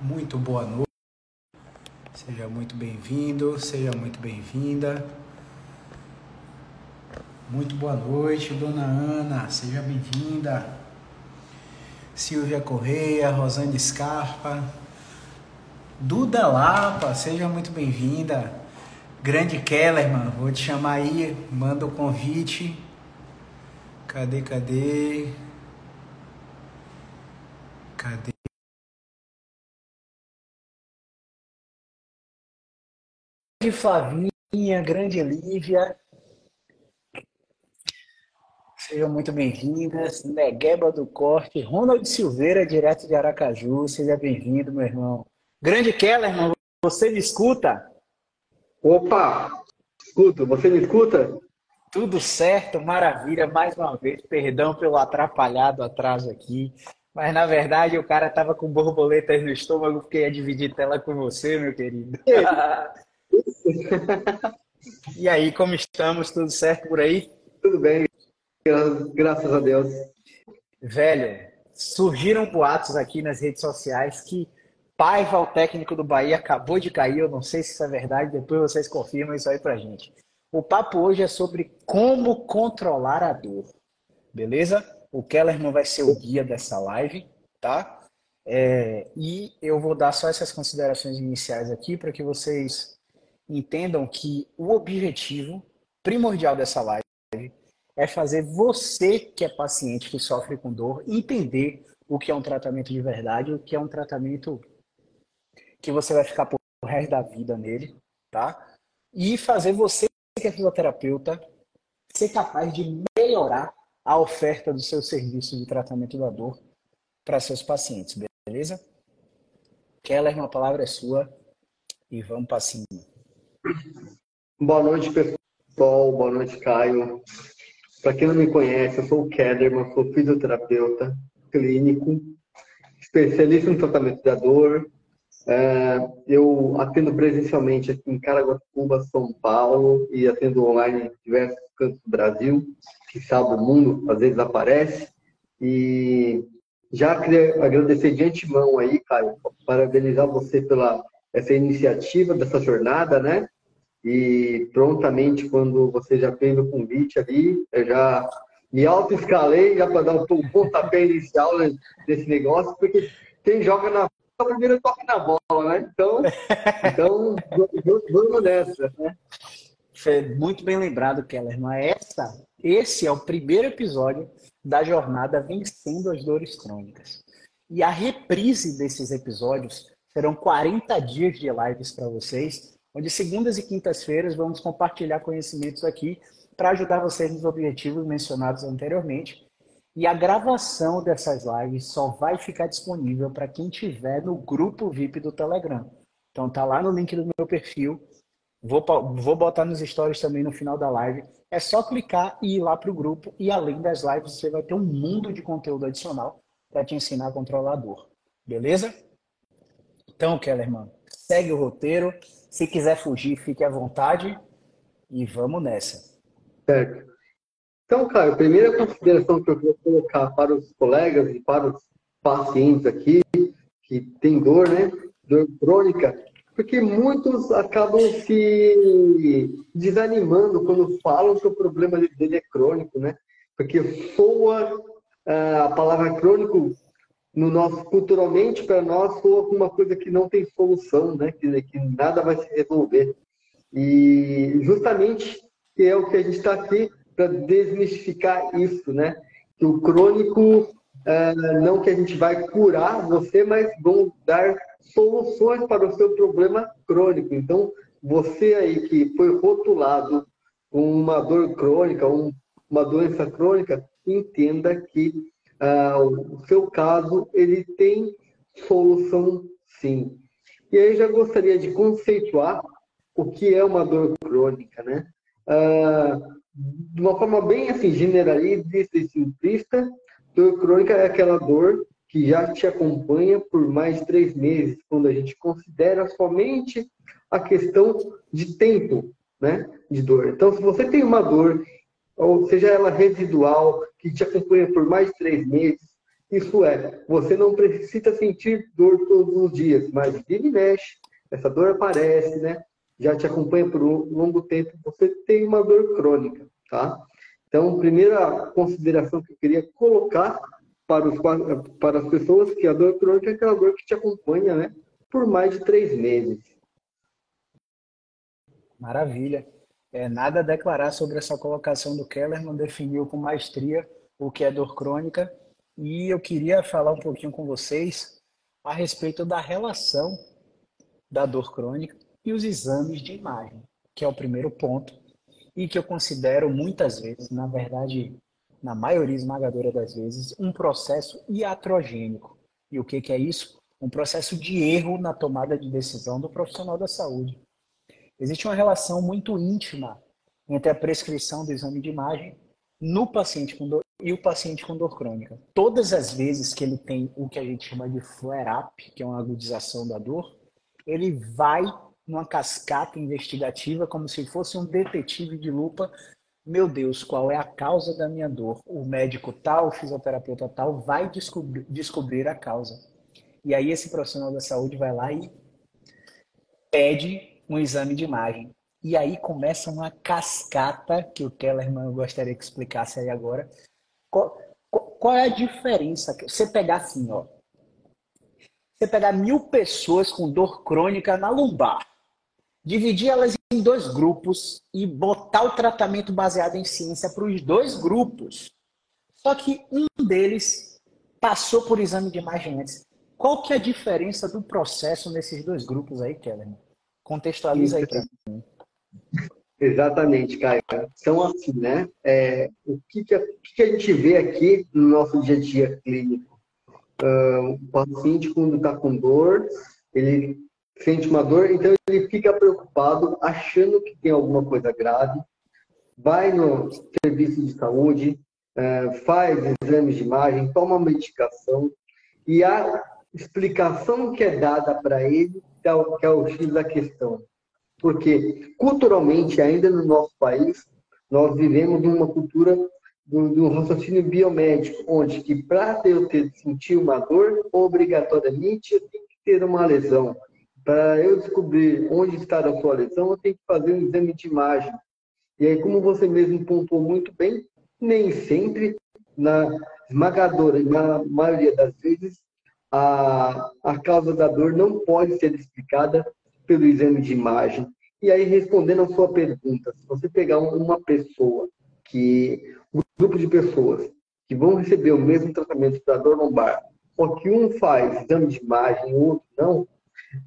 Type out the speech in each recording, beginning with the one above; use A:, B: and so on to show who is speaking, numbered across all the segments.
A: Muito boa noite. Seja muito bem-vindo, seja muito bem-vinda. Muito boa noite, dona Ana, seja bem-vinda. Silvia Correia, Rosane Scarpa, Duda Lapa, seja muito bem-vinda. Grande Kellerman, vou te chamar aí, manda o convite. Cadê, cadê? Cadê? Grande Flavinha, grande Lívia. Sejam muito bem-vindas. Negueba do Corte, Ronald Silveira, direto de Aracaju. Seja bem-vindo, meu irmão. Grande Kellerman, você me escuta?
B: Opa! Escuto, você me escuta?
A: Tudo certo, maravilha. Mais uma vez, perdão pelo atrapalhado atraso aqui. Mas na verdade o cara tava com borboletas no estômago porque ia dividir tela com você, meu querido. e aí, como estamos? Tudo certo por aí?
B: Tudo bem, graças a Deus.
A: Velho, surgiram boatos aqui nas redes sociais que Paiva, o técnico do Bahia, acabou de cair. Eu não sei se isso é verdade, depois vocês confirmam isso aí pra gente. O papo hoje é sobre como controlar a dor. Beleza? O Kellerman vai ser o guia dessa live, tá? É, e eu vou dar só essas considerações iniciais aqui para que vocês entendam que o objetivo primordial dessa live é fazer você que é paciente, que sofre com dor, entender o que é um tratamento de verdade, o que é um tratamento que você vai ficar por resto da vida nele, tá? E fazer você que é fisioterapeuta ser capaz de melhorar a oferta do seu serviço de tratamento da dor para seus pacientes, beleza? Keller, uma palavra é sua e vamos para cima.
B: Boa noite, pessoal. Boa noite, Caio. Para quem não me conhece, eu sou o Kellerman, sou fisioterapeuta clínico, especialista no tratamento da dor, é, eu atendo presencialmente aqui em Caraguatatuba, São Paulo, e atendo online em diversos cantos do Brasil, que sabe o mundo, às vezes aparece. E já queria agradecer de antemão aí, Caio, parabenizar você pela essa iniciativa, dessa jornada, né? E prontamente, quando você já fez o convite ali, eu já me auto-escalei já para dar um pontapé inicial nesse negócio, porque quem joga na o primeiro toque na bola, né? Então, então vamos nessa, né?
A: Muito bem lembrado, Kellerman. Essa, esse é o primeiro episódio da jornada Vencendo as Dores Crônicas. E a reprise desses episódios serão 40 dias de lives para vocês, onde segundas e quintas-feiras vamos compartilhar conhecimentos aqui para ajudar vocês nos objetivos mencionados anteriormente e a gravação dessas lives só vai ficar disponível para quem tiver no grupo VIP do Telegram. Então tá lá no link do meu perfil. Vou, vou botar nos stories também no final da live. É só clicar e ir lá para o grupo. E além das lives, você vai ter um mundo de conteúdo adicional para te ensinar a controlar a dor. Beleza? Então, Kellerman, segue o roteiro. Se quiser fugir, fique à vontade. E vamos nessa.
B: Certo. Então, cara, a primeira consideração que eu vou colocar para os colegas e para os pacientes aqui que tem dor, né? Dor crônica, porque muitos acabam se desanimando quando falam que o problema dele é crônico, né? Porque soa ah, a palavra crônico no nosso culturalmente para nós soa como uma coisa que não tem solução, né? Que, que nada vai se resolver. E justamente é o que a gente está aqui para desmistificar isso, né? Que o crônico, é, não que a gente vai curar você, mas vão dar soluções para o seu problema crônico. Então, você aí que foi rotulado com uma dor crônica, um, uma doença crônica, entenda que uh, o seu caso ele tem solução sim. E aí já gostaria de conceituar o que é uma dor crônica, né? Uh, de uma forma bem assim, generalista e simplista, dor crônica é aquela dor que já te acompanha por mais de três meses, quando a gente considera somente a questão de tempo né, de dor. Então, se você tem uma dor, ou seja ela residual, que te acompanha por mais de três meses, Isso é, você não precisa sentir dor todos os dias, mas ele mexe, essa dor aparece, né? Já te acompanha por um longo tempo, você tem uma dor crônica, tá? Então, primeira consideração que eu queria colocar para, os, para as pessoas que a dor crônica é aquela dor que te acompanha, né? Por mais de três meses.
A: Maravilha. É, nada a declarar sobre essa colocação do Keller, não definiu com maestria o que é dor crônica. E eu queria falar um pouquinho com vocês a respeito da relação da dor crônica e os exames de imagem, que é o primeiro ponto e que eu considero muitas vezes, na verdade, na maioria esmagadora das vezes, um processo iatrogênico. E o que, que é isso? Um processo de erro na tomada de decisão do profissional da saúde. Existe uma relação muito íntima entre a prescrição do exame de imagem no paciente com dor e o paciente com dor crônica. Todas as vezes que ele tem o que a gente chama de flare-up, que é uma agudização da dor, ele vai numa cascata investigativa, como se fosse um detetive de lupa. Meu Deus, qual é a causa da minha dor? O médico tal, o fisioterapeuta tal, vai descobrir, descobrir a causa. E aí esse profissional da saúde vai lá e pede um exame de imagem. E aí começa uma cascata que o Kellerman gostaria que explicasse aí agora. Qual, qual é a diferença? Você pegar assim, ó. Você pegar mil pessoas com dor crônica na lombar dividir elas em dois grupos e botar o tratamento baseado em ciência para os dois grupos. Só que um deles passou por exame de imagem antes. Qual que é a diferença do processo nesses dois grupos aí, Keller? Contextualiza aí para mim.
B: Exatamente, Caio. Então, assim, né? É, o que, que, a, que, a gente vê aqui no nosso dia a dia clínico? Uh, o paciente, quando está com dor, ele sente uma dor, então ele fica preocupado, achando que tem alguma coisa grave, vai no serviço de saúde, é, faz exames de imagem, toma medicação, e a explicação que é dada para ele que é o X da questão. Porque, culturalmente, ainda no nosso país, nós vivemos numa cultura do, do raciocínio biomédico, onde que para eu ter, sentir uma dor, obrigatoriamente eu tenho que ter uma lesão. Para eu descobrir onde está a sua lesão, eu tenho que fazer um exame de imagem. E aí, como você mesmo pontuou muito bem, nem sempre, na esmagadora, na maioria das vezes, a, a causa da dor não pode ser explicada pelo exame de imagem. E aí, respondendo a sua pergunta, se você pegar uma pessoa que, um grupo de pessoas que vão receber o mesmo tratamento para dor lombar, só que um faz exame de imagem o outro não,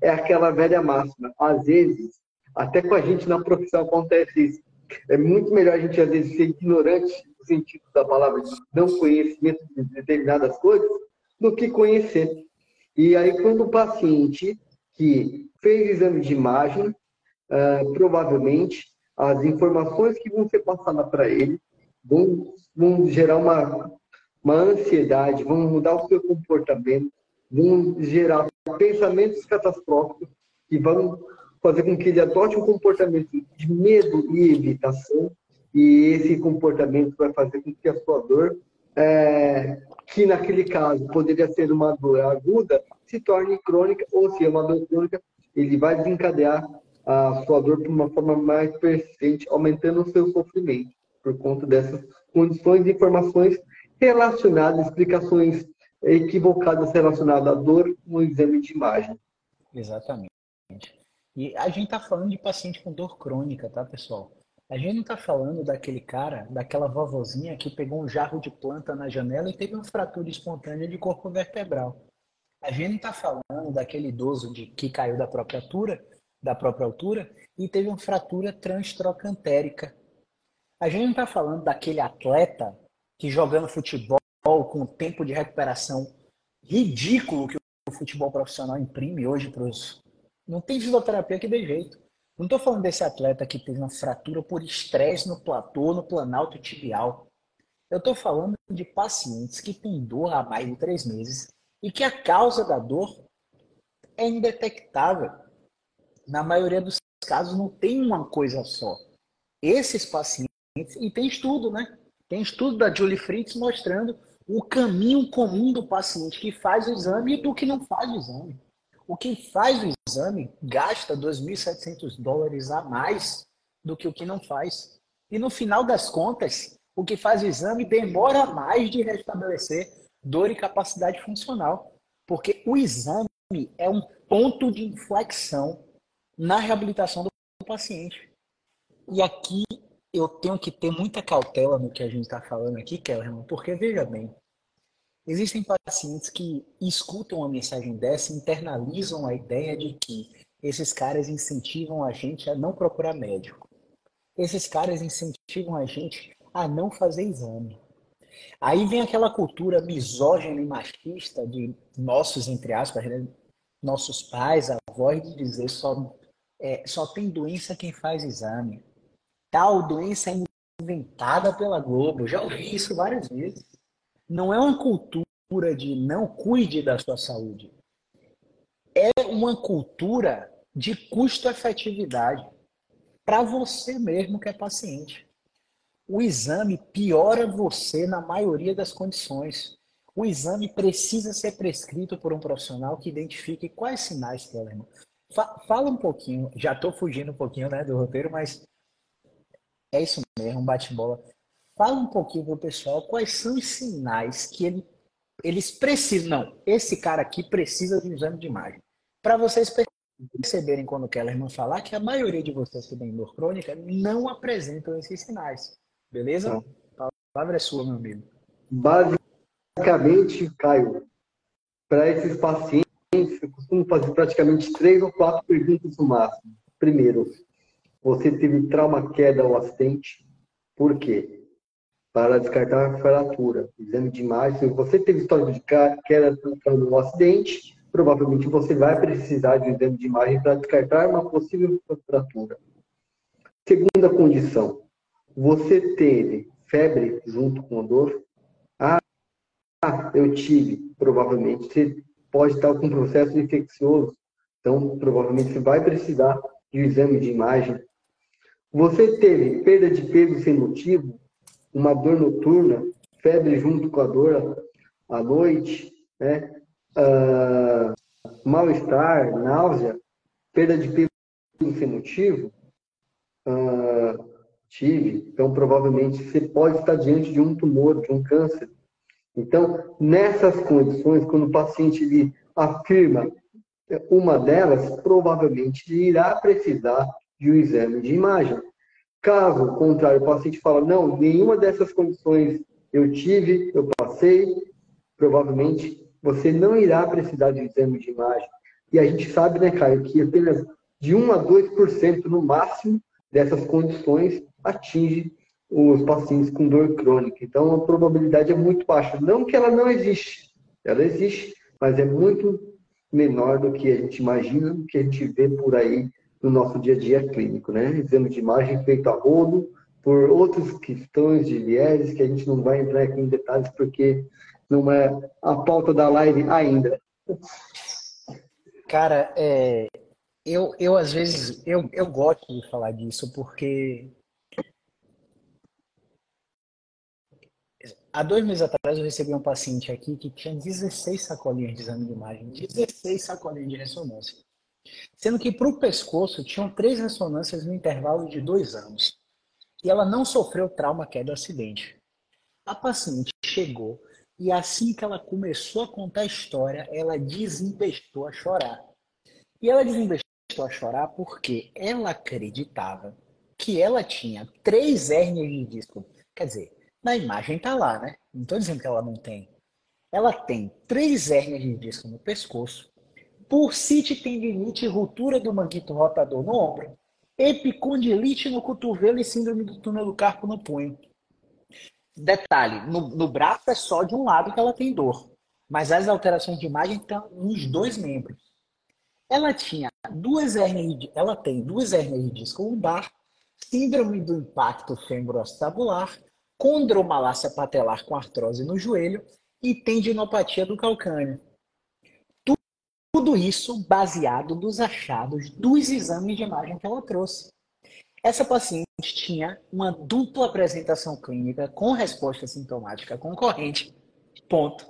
B: é aquela velha máxima. Às vezes, até com a gente na profissão acontece isso. É muito melhor a gente, às vezes, ser ignorante no sentido da palavra, de não conhecimento de determinadas coisas, do que conhecer. E aí, quando o paciente que fez exame de imagem, uh, provavelmente as informações que vão ser passadas para ele vão, vão gerar uma, uma ansiedade, vão mudar o seu comportamento, vão gerar pensamentos catastróficos que vão fazer com que ele adote um comportamento de medo e evitação, e esse comportamento vai fazer com que a sua dor, é, que naquele caso poderia ser uma dor aguda, se torne crônica, ou se é uma dor crônica, ele vai desencadear a sua dor de uma forma mais persistente, aumentando o seu sofrimento, por conta dessas condições e informações relacionadas, explicações equivocadas relacionadas à dor no exame de imagem.
A: Exatamente. E a gente está falando de paciente com dor crônica, tá, pessoal? A gente não está falando daquele cara, daquela vovozinha que pegou um jarro de planta na janela e teve uma fratura espontânea de corpo vertebral. A gente não está falando daquele idoso de, que caiu da própria altura, da própria altura e teve uma fratura transtrocantérica. A gente não está falando daquele atleta que jogando futebol com o tempo de recuperação ridículo que o futebol profissional imprime hoje para os. Não tem fisioterapia que dê jeito. Não estou falando desse atleta que teve uma fratura por estresse no platô, no planalto tibial. Eu estou falando de pacientes que têm dor há mais de três meses e que a causa da dor é indetectável. Na maioria dos casos, não tem uma coisa só. Esses pacientes, e tem estudo, né? Tem estudo da Julie Fritz mostrando o caminho comum do paciente que faz o exame e do que não faz o exame. O que faz o exame gasta 2.700 dólares a mais do que o que não faz. E no final das contas, o que faz o exame demora mais de restabelecer dor e capacidade funcional. Porque o exame é um ponto de inflexão na reabilitação do paciente. E aqui eu tenho que ter muita cautela no que a gente está falando aqui, Kellerman, porque veja bem, existem pacientes que escutam uma mensagem dessa, internalizam a ideia de que esses caras incentivam a gente a não procurar médico. Esses caras incentivam a gente a não fazer exame. Aí vem aquela cultura misógina e machista de nossos, entre aspas, né? nossos pais, avós, de dizer só, é, só tem doença quem faz exame tal doença é inventada pela Globo. Já ouvi isso várias vezes. Não é uma cultura de não cuide da sua saúde. É uma cultura de custo-efetividade para você mesmo que é paciente. O exame piora você na maioria das condições. O exame precisa ser prescrito por um profissional que identifique quais sinais, Kellerman. Fala um pouquinho, já estou fugindo um pouquinho né, do roteiro, mas é isso mesmo, bate-bola. Fala um pouquinho para o pessoal quais são os sinais que ele, eles precisam. Não, esse cara aqui precisa de um exame de imagem. Para vocês perceberem quando o Kellerman falar que a maioria de vocês que têm dor crônica não apresentam esses sinais. Beleza? A palavra é sua, meu amigo.
B: Basicamente, Caio, para esses pacientes, eu costumo fazer praticamente três ou quatro perguntas no máximo. Primeiro, você teve trauma, queda ou acidente. Por quê? Para descartar a fratura. Exame de imagem. Se você teve história de queda ou acidente, provavelmente você vai precisar de um exame de imagem para descartar uma possível fratura. Segunda condição. Você teve febre junto com a dor? Ah, eu tive. Provavelmente você pode estar com um processo infeccioso. Então, provavelmente você vai precisar de um exame de imagem você teve perda de peso sem motivo, uma dor noturna, febre junto com a dor à noite, né? Uh, mal-estar, náusea, perda de peso sem motivo? Uh, tive. Então, provavelmente, você pode estar diante de um tumor, de um câncer. Então, nessas condições, quando o paciente ele afirma uma delas, provavelmente ele irá precisar de um exame de imagem. Caso contrário, o paciente fala, não, nenhuma dessas condições eu tive, eu passei, provavelmente você não irá precisar de exame de imagem. E a gente sabe, né, Caio, que apenas de 1 a 2% no máximo dessas condições atinge os pacientes com dor crônica. Então, a probabilidade é muito baixa. Não que ela não existe, ela existe, mas é muito menor do que a gente imagina, do que a gente vê por aí no nosso dia a dia clínico, né? Exame de imagem feito a rodo por outras questões de vieses que a gente não vai entrar aqui em detalhes porque não é a pauta da live ainda.
A: Cara, é, eu, eu às vezes eu, eu gosto de falar disso porque há dois meses atrás eu recebi um paciente aqui que tinha 16 sacolinhas de exame de imagem, 16 sacolinhas de ressonância. Sendo que para o pescoço tinham três ressonâncias no intervalo de dois anos. E ela não sofreu trauma queda acidente. A paciente chegou e assim que ela começou a contar a história, ela desembestou a chorar. E ela desembestou a chorar porque ela acreditava que ela tinha três hérnias de disco. Quer dizer, na imagem tá lá, né? Não estou dizendo que ela não tem. Ela tem três hérnias de disco no pescoço bursite tendinite ruptura do manguito rotador no ombro, epicondilite no cotovelo e síndrome do túnel do carpo no punho. Detalhe, no, no braço é só de um lado que ela tem dor, mas as alterações de imagem estão nos dois membros. Ela tinha duas hernias, ela tem duas hernias de disco lombar, síndrome do impacto femoroacetabular, condromalácia patelar com artrose no joelho e tendinopatia do calcâneo. Tudo isso baseado nos achados dos exames de imagem que ela trouxe. Essa paciente tinha uma dupla apresentação clínica com resposta sintomática concorrente Ponto.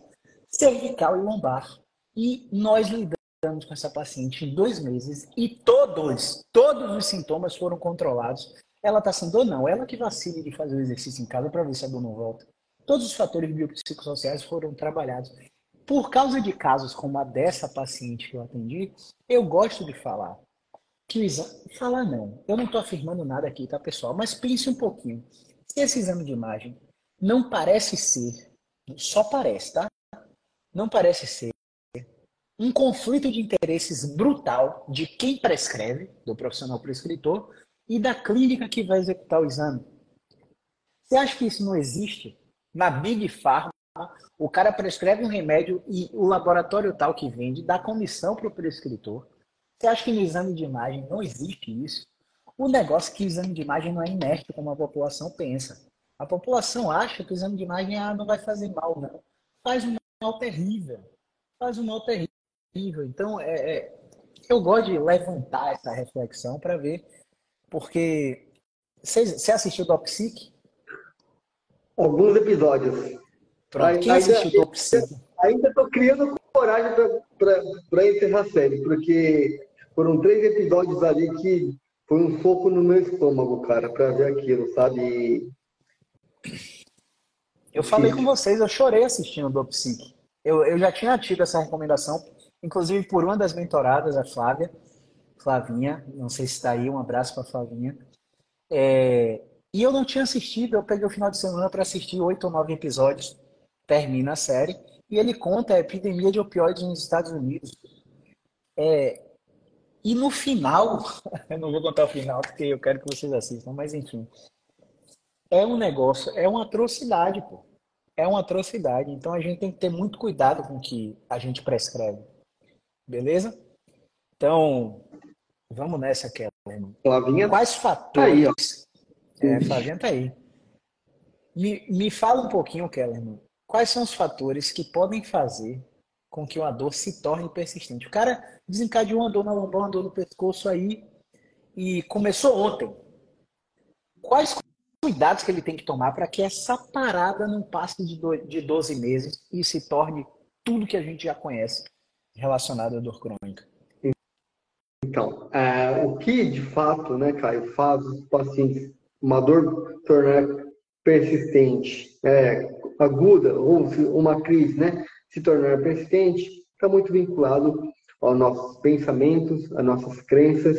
A: Cervical e lombar. E nós lidamos com essa paciente em dois meses e todos, todos os sintomas foram controlados. Ela está sem dor? Não. Ela que vacile de fazer o exercício em casa para ver se a dor não volta. Todos os fatores biopsicossociais foram trabalhados. Por causa de casos como a dessa paciente que eu atendi, eu gosto de falar que o exame. Falar não. Eu não estou afirmando nada aqui, tá, pessoal? Mas pense um pouquinho. Se esse exame de imagem não parece ser, só parece, tá? Não parece ser um conflito de interesses brutal de quem prescreve, do profissional prescritor, e da clínica que vai executar o exame. Você acha que isso não existe? Na Big Pharma, o cara prescreve um remédio e o laboratório tal que vende dá comissão para o prescritor. Você acha que no exame de imagem não existe isso? O negócio é que o exame de imagem não é inerte como a população pensa. A população acha que o exame de imagem ah, não vai fazer mal, não. Faz um mal terrível. Faz um mal terrível. Então, é, é eu gosto de levantar essa reflexão para ver, porque você assistiu do Psique?
B: Alguns episódios.
A: Pronto, quem assistiu do Psique?
B: Ainda estou criando coragem para encerrar a série, porque foram três episódios ali que foi um foco no meu estômago, cara, para ver aquilo, sabe?
A: Eu falei com vocês, eu chorei assistindo o Psique. Eu, eu já tinha tido essa recomendação, inclusive por uma das mentoradas, a Flávia, Flavinha, não sei se está aí, um abraço para a Flavinha. É, e eu não tinha assistido, eu peguei o final de semana para assistir oito ou nove episódios, termina a série, e ele conta a epidemia de opioides nos Estados Unidos. É, e no final, eu não vou contar o final porque eu quero que vocês assistam, mas enfim. É um negócio, é uma atrocidade, pô. É uma atrocidade. Então a gente tem que ter muito cuidado com o que a gente prescreve. Beleza? Então, vamos nessa, Kelly.
B: Flavinha
A: Quais fatores. Tá aí, ó. É, Flavinha tá aí. Me, me fala um pouquinho, Kellerman. Quais são os fatores que podem fazer com que uma dor se torne persistente? O cara desencadeou uma dor na lombar, uma dor no pescoço aí e começou ontem. Quais cuidados que ele tem que tomar para que essa parada não passe de, de 12 meses e se torne tudo que a gente já conhece relacionado à dor crônica?
B: Então, é, o que de fato, né, Caio, faz os pacientes uma dor tornar persistente, é, aguda, ou uma crise, né, se tornar persistente, está muito vinculado aos nossos pensamentos, às nossas crenças,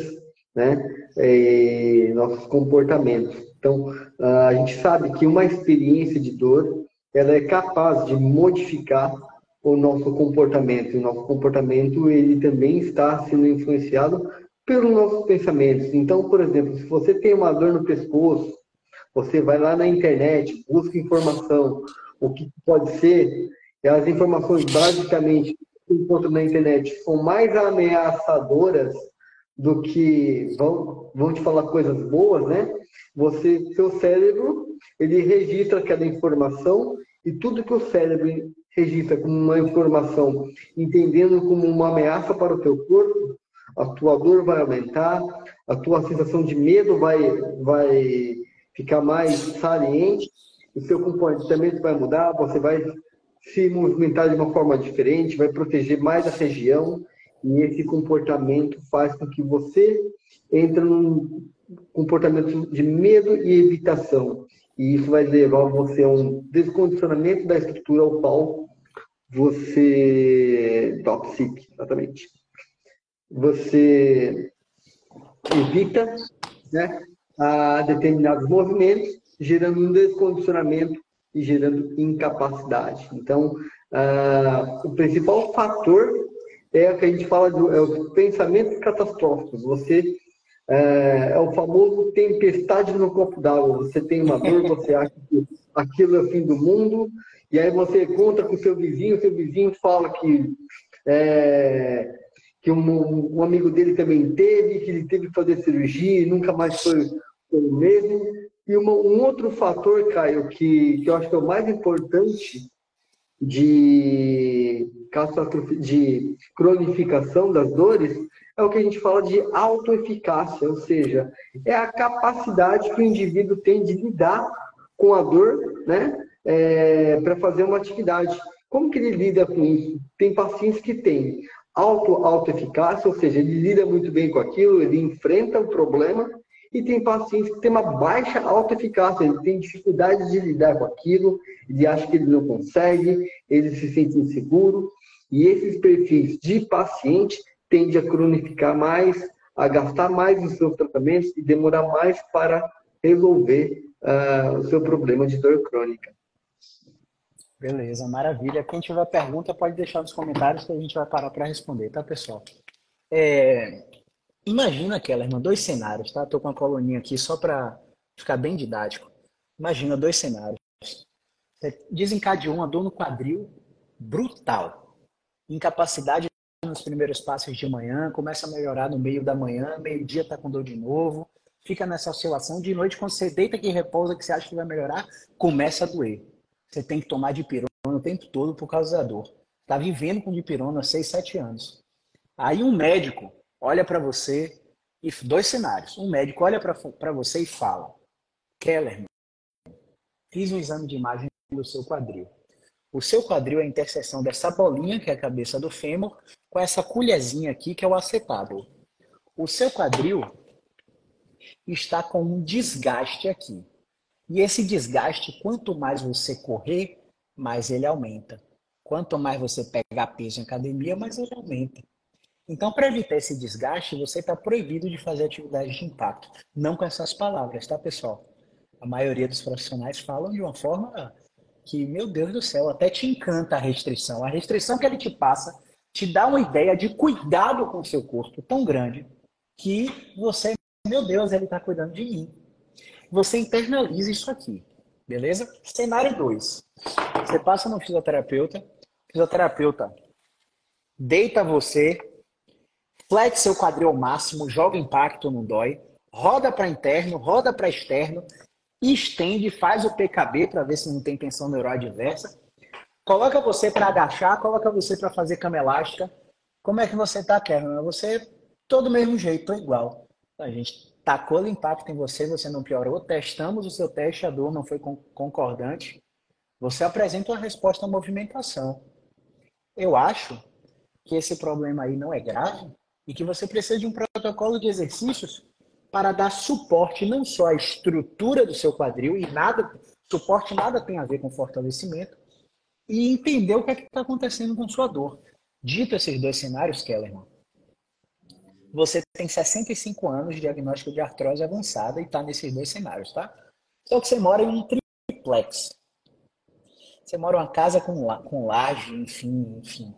B: né? E nossos comportamentos. Então, a gente sabe que uma experiência de dor, ela é capaz de modificar o nosso comportamento. E o nosso comportamento, ele também está sendo influenciado pelos nossos pensamentos. Então, por exemplo, se você tem uma dor no pescoço, você vai lá na internet, busca informação, o que pode ser, as informações basicamente que encontram na internet são mais ameaçadoras do que vão, vão te falar coisas boas, né? Você, seu cérebro, ele registra aquela informação e tudo que o cérebro registra como uma informação, entendendo como uma ameaça para o teu corpo, a tua dor vai aumentar, a tua sensação de medo vai, vai ficar mais saliente, o seu comportamento vai mudar, você vai se movimentar de uma forma diferente, vai proteger mais a região, e esse comportamento faz com que você entre num comportamento de medo e evitação. E isso vai levar você a um descondicionamento da estrutura ao qual você. Toxic, exatamente. Você evita né, a determinados movimentos, gerando um descondicionamento e gerando incapacidade. Então, uh, o principal fator é o que a gente fala do é os pensamentos catastróficos. Você é, é, o famoso tempestade no copo d'água. Você tem uma dor, você acha que aquilo é o fim do mundo, e aí você conta com o seu vizinho, o seu vizinho fala que, é, que um, um, amigo dele também teve, que ele teve que fazer cirurgia e nunca mais foi o mesmo. E uma, um outro fator, Caio, que, que eu acho que é o mais importante de, de cronificação das dores é o que a gente fala de autoeficácia, ou seja, é a capacidade que o indivíduo tem de lidar com a dor, né, é, para fazer uma atividade. Como que ele lida com isso? Tem pacientes que têm auto, auto-eficácia, ou seja, ele lida muito bem com aquilo, ele enfrenta o problema, e tem pacientes que têm uma baixa autoeficácia, ele tem dificuldade de lidar com aquilo, ele acha que ele não consegue, ele se sente inseguro, e esses perfis de paciente tendem a cronificar mais, a gastar mais nos seus tratamentos e demorar mais para resolver uh, o seu problema de dor crônica.
A: Beleza, maravilha. Quem tiver pergunta pode deixar nos comentários que a gente vai parar para responder, tá, pessoal? É, Imagina, Kellerman, dois cenários, tá? Estou com uma coluninha aqui só para ficar bem didático. Imagina dois cenários. Você desencadeou uma dor no quadril brutal. Incapacidade nos primeiros passos de manhã, começa a melhorar no meio da manhã, meio-dia está com dor de novo, fica nessa oscilação. De noite, quando você deita aqui e repousa, que você acha que vai melhorar, começa a doer. Você tem que tomar dipirona o tempo todo por causa da dor. Está vivendo com dipirona há 6, 7 anos. Aí um médico olha para você e dois cenários. Um médico olha para você e fala: Keller, fiz um exame de imagem do seu quadril. O seu quadril é a interseção dessa bolinha, que é a cabeça do fêmur, com essa colherzinha aqui, que é o acetábulo. O seu quadril está com um desgaste aqui. E esse desgaste, quanto mais você correr, mais ele aumenta. Quanto mais você pegar peso em academia, mais ele aumenta. Então, para evitar esse desgaste, você está proibido de fazer atividades de impacto. Não com essas palavras, tá, pessoal? A maioria dos profissionais falam de uma forma que, meu Deus do céu, até te encanta a restrição. A restrição que ele te passa te dá uma ideia de cuidado com o seu corpo tão grande que você, meu Deus, ele está cuidando de mim. Você internaliza isso aqui, beleza? Cenário 2. Você passa no fisioterapeuta, fisioterapeuta deita você flex seu quadril máximo, joga impacto, não dói, roda para interno, roda para externo, estende, faz o PKB para ver se não tem tensão neuroadversa, coloca você para agachar, coloca você para fazer cama elástica. Como é que você está, Kevin? Você todo mesmo jeito, igual. A gente tacou o impacto em você, você não piorou, testamos o seu teste, a dor não foi concordante. Você apresenta uma resposta à movimentação. Eu acho que esse problema aí não é grave, e que você precisa de um protocolo de exercícios para dar suporte não só à estrutura do seu quadril e nada, suporte nada tem a ver com fortalecimento e entender o que é está acontecendo com sua dor. Dito esses dois cenários, Kellerman, você tem 65 anos de diagnóstico de artrose avançada e está nesses dois cenários, tá? Só que você mora em um triplex. Você mora em uma casa com, com laje, enfim, enfim.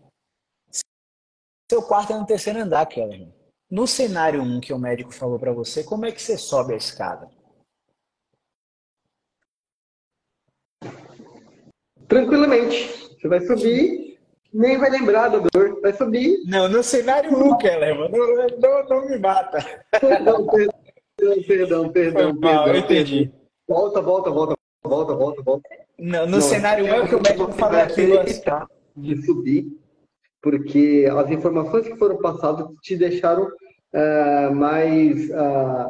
A: Seu quarto é no terceiro andar, Kelly. No cenário 1 que o médico falou para você, como é que você sobe a escada?
B: Tranquilamente. Você vai subir, nem vai lembrar da dor. Vai subir.
A: Não, no cenário 1, Keller, não, não, não me mata.
B: Perdão, perdão, perdão, perdão.
A: perdão eu entendi.
B: Volta, volta, volta, volta, volta, volta.
A: Não, no não, cenário 1 é o que o médico falou aqui.
B: De subir porque as informações que foram passadas te deixaram uh, mais uh,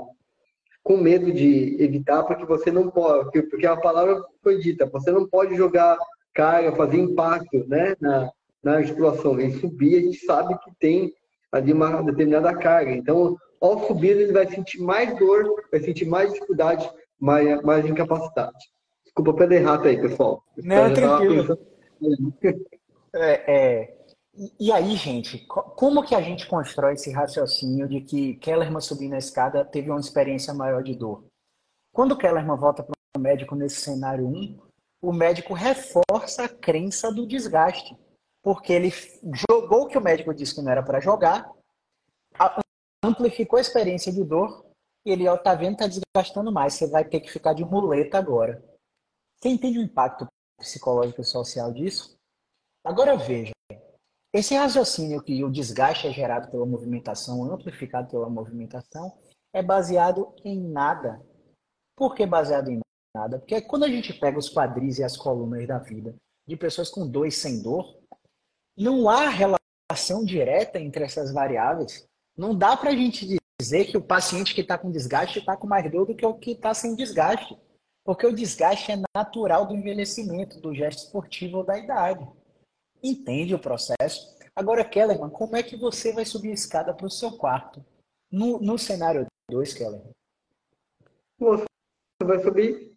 B: com medo de evitar, porque você não pode, porque a palavra foi dita, você não pode jogar carga, fazer impacto né, na, na articulação. E subir, a gente sabe que tem ali uma determinada carga. Então, ao subir, ele vai sentir mais dor, vai sentir mais dificuldade, mais, mais incapacidade. Desculpa pela errata aí, pessoal.
A: Não, tranquilo. É, é, e, aí, gente, como que a gente constrói esse raciocínio de que Kellerman subindo a escada teve uma experiência maior de dor? Quando Kellerman volta para o médico nesse cenário 1, o médico reforça a crença do desgaste. Porque ele jogou o que o médico disse que não era para jogar, amplificou a experiência de dor, e ele, ó, tá vendo, tá desgastando mais, você vai ter que ficar de muleta agora. Você entende o impacto psicológico e social disso? Agora veja, esse raciocínio que o desgaste é gerado pela movimentação, amplificado pela movimentação, é baseado em nada. Por que baseado em nada? Porque quando a gente pega os quadris e as colunas da vida de pessoas com dor e sem dor, não há relação direta entre essas variáveis. Não dá para a gente dizer que o paciente que está com desgaste está com mais dor do que o que está sem desgaste. Porque o desgaste é natural do envelhecimento, do gesto esportivo ou da idade. Entende o processo. Agora, Kellerman, como é que você vai subir a escada para o seu quarto? No, no cenário 2, Kellerman.
B: Você vai subir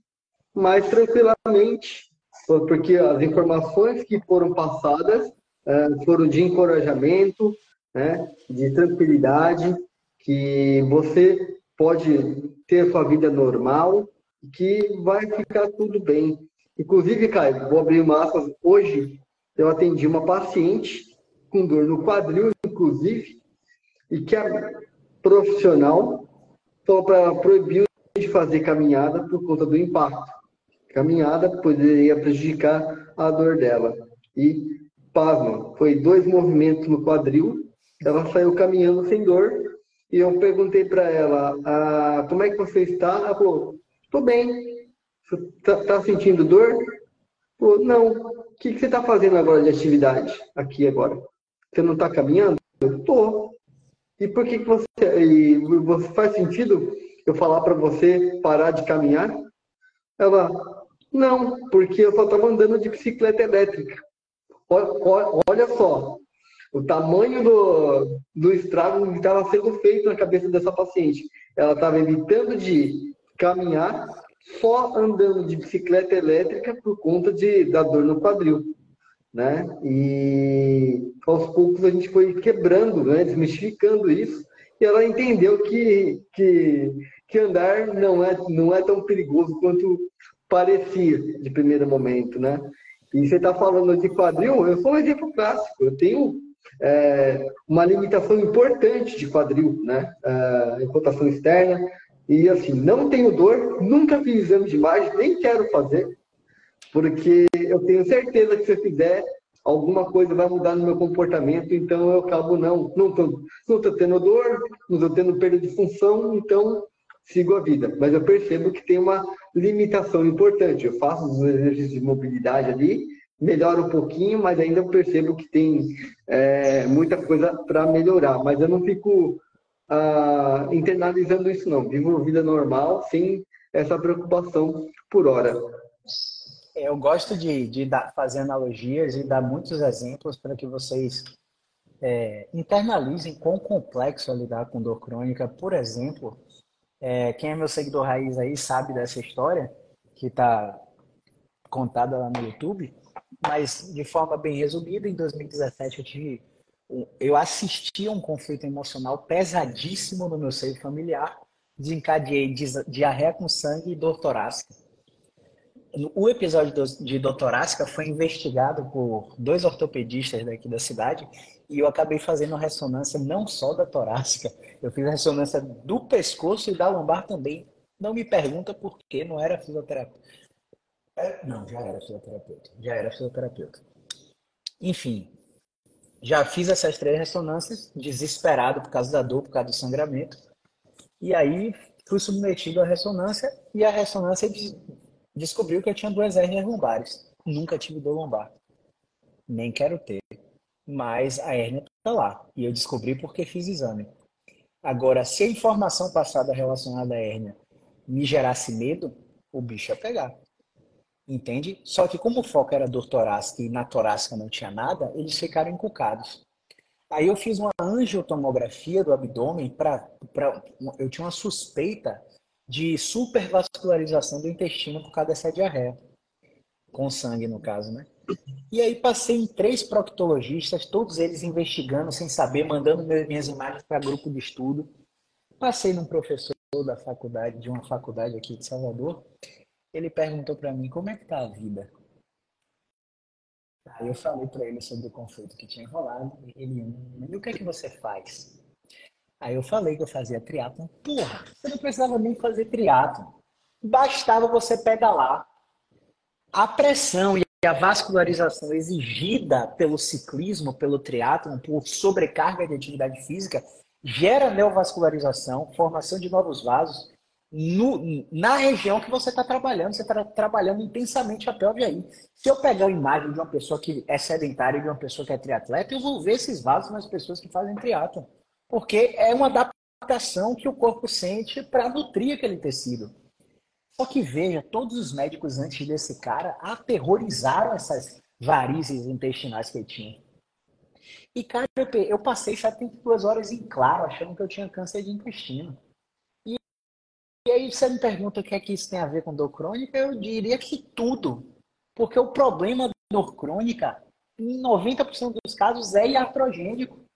B: mais tranquilamente, porque as informações que foram passadas é, foram de encorajamento, né, de tranquilidade, que você pode ter sua vida normal, que vai ficar tudo bem. Inclusive, Caio, vou abrir uma aspas. Hoje eu atendi uma paciente com dor no quadril, inclusive, e que a profissional falou para ela proibir de fazer caminhada por conta do impacto. Caminhada poderia prejudicar a dor dela. E, pasma, foi dois movimentos no quadril, ela saiu caminhando sem dor, e eu perguntei para ela, ah, como é que você está? Ela falou, estou bem. Está tá sentindo dor? Falou, não. Que, que você está fazendo agora de atividade aqui agora? Você não está caminhando? Eu estou. E por que, que você, e você faz sentido eu falar para você parar de caminhar? Ela, não, porque eu só estava andando de bicicleta elétrica. Olha, olha só, o tamanho do, do estrago que estava sendo feito na cabeça dessa paciente. Ela estava evitando de caminhar, só andando de bicicleta elétrica por conta de, da dor no quadril. Né? E aos poucos a gente foi quebrando, né? desmistificando isso, e ela entendeu que, que, que andar não é, não é tão perigoso quanto parecia de primeiro momento, né? E você está falando de quadril, eu sou um exemplo clássico. Eu tenho é, uma limitação importante de quadril, né? É, rotação externa. E assim, não tenho dor, nunca fiz exame de imagem, nem quero fazer, porque eu tenho certeza que se eu fizer, alguma coisa vai mudar no meu comportamento, então eu acabo não, não tô, não tô tendo dor, não tô tendo perda de função, então sigo a vida. Mas eu percebo que tem uma limitação importante. Eu faço os exercícios de mobilidade ali, melhora um pouquinho, mas ainda percebo que tem é, muita coisa para melhorar. Mas eu não fico ah, internalizando isso, não. Vivo vida normal, sem essa preocupação por hora.
A: Eu gosto de, de dar, fazer analogias e dar muitos exemplos para que vocês é, internalizem quão complexo é lidar com dor crônica. Por exemplo, é, quem é meu seguidor raiz aí sabe dessa história, que está contada lá no YouTube. Mas, de forma bem resumida, em 2017 eu tive. Eu assisti a um conflito emocional pesadíssimo no meu seio familiar, desencadeei diarreia com sangue e dor torácica. O episódio de dor torácica foi investigado por dois ortopedistas daqui da cidade e eu acabei fazendo ressonância não só da torácica, eu fiz ressonância do pescoço e da lombar também. Não me pergunta por que não era fisioterapeuta. É, não, já era fisioterapeuta. Já era fisioterapeuta. Enfim, já fiz essas três ressonâncias, desesperado por causa da dor, por causa do sangramento. E aí fui submetido à ressonância e a ressonância descobriu que eu tinha duas hérnias lombares. Nunca tive dor lombar. Nem quero ter. Mas a hérnia está lá. E eu descobri porque fiz exame. Agora, se a informação passada relacionada à hérnia me gerasse medo, o bicho ia pegar entende? Só que como o foco era dor torácica e na torácica não tinha nada, eles ficaram encucados. Aí eu fiz uma angiotomografia do abdômen para eu tinha uma suspeita de supervascularização do intestino por causa dessa diarreia. Com sangue, no caso, né? E aí passei em três proctologistas, todos eles investigando, sem saber, mandando minhas imagens para grupo de estudo. Passei num professor da faculdade, de uma faculdade aqui de Salvador, ele perguntou para mim como é que tá a vida. Aí eu falei para ele sobre o conflito que tinha rolado. Ele, e o que é que você faz? Aí eu falei que eu fazia triatlo. Porra, você não precisava nem fazer triatlo. Bastava você pedalar. A pressão e a vascularização exigida pelo ciclismo, pelo triatlo, por sobrecarga de atividade física, gera neovascularização, formação de novos vasos no, na região que você está trabalhando. Você está trabalhando intensamente a pelve aí. Se eu pegar a imagem de uma pessoa que é sedentária e de uma pessoa que é triatleta, eu vou ver esses vasos nas pessoas que fazem triatlo. Porque é uma adaptação que o corpo sente para nutrir aquele tecido. Só que veja, todos os médicos antes desse cara aterrorizaram essas varizes intestinais que ele tinha. E, cara, eu passei 72 horas em claro, achando que eu tinha câncer de intestino. E, aí você me pergunta o que é que isso tem a ver com dor crônica, eu diria que tudo. Porque o problema da dor crônica, em 90% dos casos, é iatrogênico.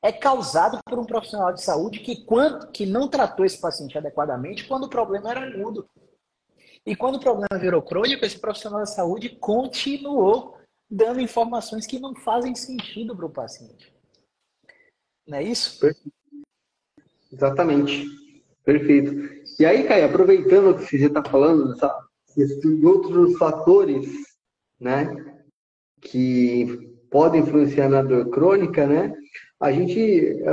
A: É causado por um profissional de saúde que, quando, que não tratou esse paciente adequadamente quando o problema era agudo. E quando o problema virou crônico, esse profissional de saúde continuou dando informações que não fazem sentido para o paciente. Não é isso?
B: Exatamente. Perfeito. E aí, Caio, aproveitando que você está falando de outros fatores, né, que podem influenciar na dor crônica, né, a gente é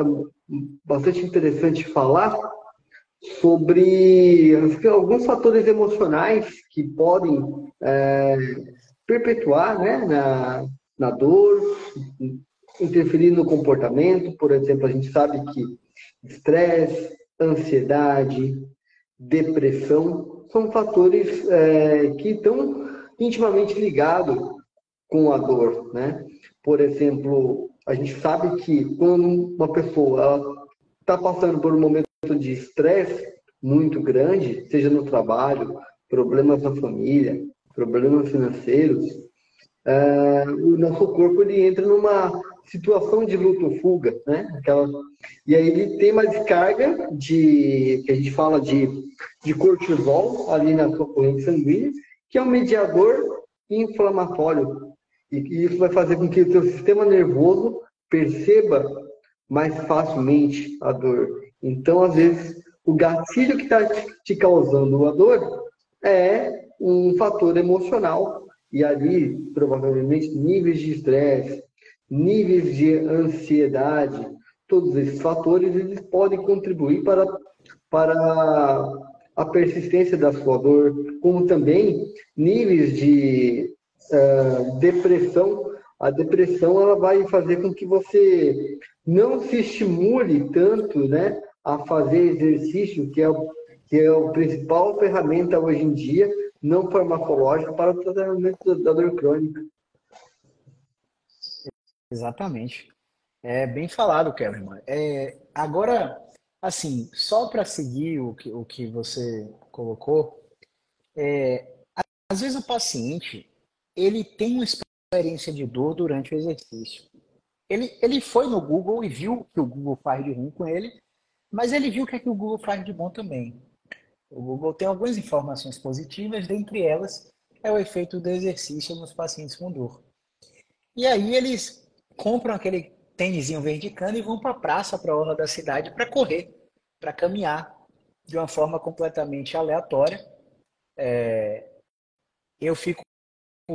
B: bastante interessante falar sobre alguns fatores emocionais que podem é, perpetuar né, na, na dor, interferir no comportamento. Por exemplo, a gente sabe que estresse, ansiedade, depressão são fatores é, que estão intimamente ligados com a dor, né? Por exemplo, a gente sabe que quando uma pessoa está passando por um momento de estresse muito grande, seja no trabalho, problemas na família, problemas financeiros, é, o nosso corpo ele entra numa situação de luto-fuga, né? Aquela, e aí ele tem mais carga de, que a gente fala de, de cortisol ali na sua corrente sanguínea, que é um mediador inflamatório. E, e isso vai fazer com que o seu sistema nervoso perceba mais facilmente a dor. Então, às vezes, o gatilho que está te causando a dor é um fator emocional e ali provavelmente níveis de estresse, níveis de ansiedade, todos esses fatores eles podem contribuir para, para a persistência da sua dor, como também níveis de uh, depressão. A depressão ela vai fazer com que você não se estimule tanto, né, a fazer exercício, que é, que é a principal ferramenta hoje em dia não farmacológica para o tratamento da dor crônica.
A: Exatamente. É bem falado, Kevin. É, agora, assim, só para seguir o que, o que você colocou, é, às vezes o paciente ele tem uma experiência de dor durante o exercício. Ele, ele foi no Google e viu o que o Google faz de ruim com ele, mas ele viu o que, é que o Google faz de bom também. O Google tem algumas informações positivas, dentre elas é o efeito do exercício nos pacientes com dor. E aí eles compram aquele tênisinho verde e vão para a praça, para a orla da cidade, para correr, para caminhar de uma forma completamente aleatória. É... Eu fico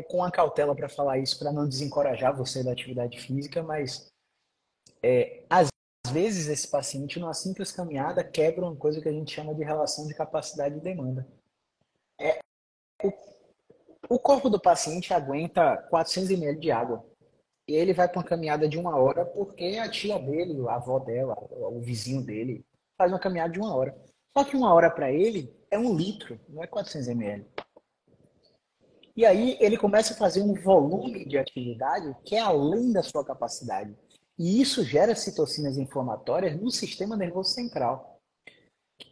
A: com a cautela para falar isso, para não desencorajar você da atividade física, mas é, às vezes esse paciente, numa simples caminhada, quebra uma coisa que a gente chama de relação de capacidade e demanda. É, o, o corpo do paciente aguenta 400 ml de água. E ele vai para uma caminhada de uma hora porque a tia dele, a avó dela, o vizinho dele, faz uma caminhada de uma hora. Só que uma hora para ele é um litro, não é 400 ml. E aí ele começa a fazer um volume de atividade que é além da sua capacidade. E isso gera citocinas inflamatórias no sistema nervoso central.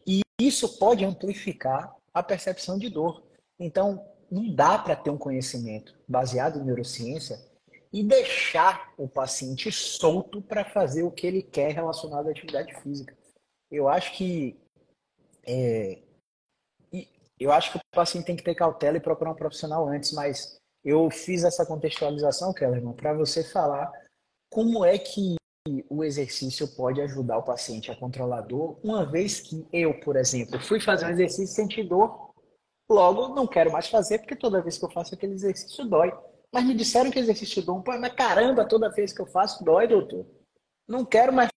A: E isso pode amplificar a percepção de dor. Então, não dá para ter um conhecimento baseado em neurociência e deixar o paciente solto para fazer o que ele quer relacionado à atividade física. Eu acho que é, eu acho que o paciente tem que ter cautela e procurar um profissional antes, mas eu fiz essa contextualização, Kellerman, para você falar como é que o exercício pode ajudar o paciente a controlar a dor, uma vez que eu, por exemplo, fui fazer um exercício e senti dor, logo não quero mais fazer, porque toda vez que eu faço aquele exercício dói. Mas me disseram que exercício dom, mas caramba, toda vez que eu faço dói, doutor. Não quero mais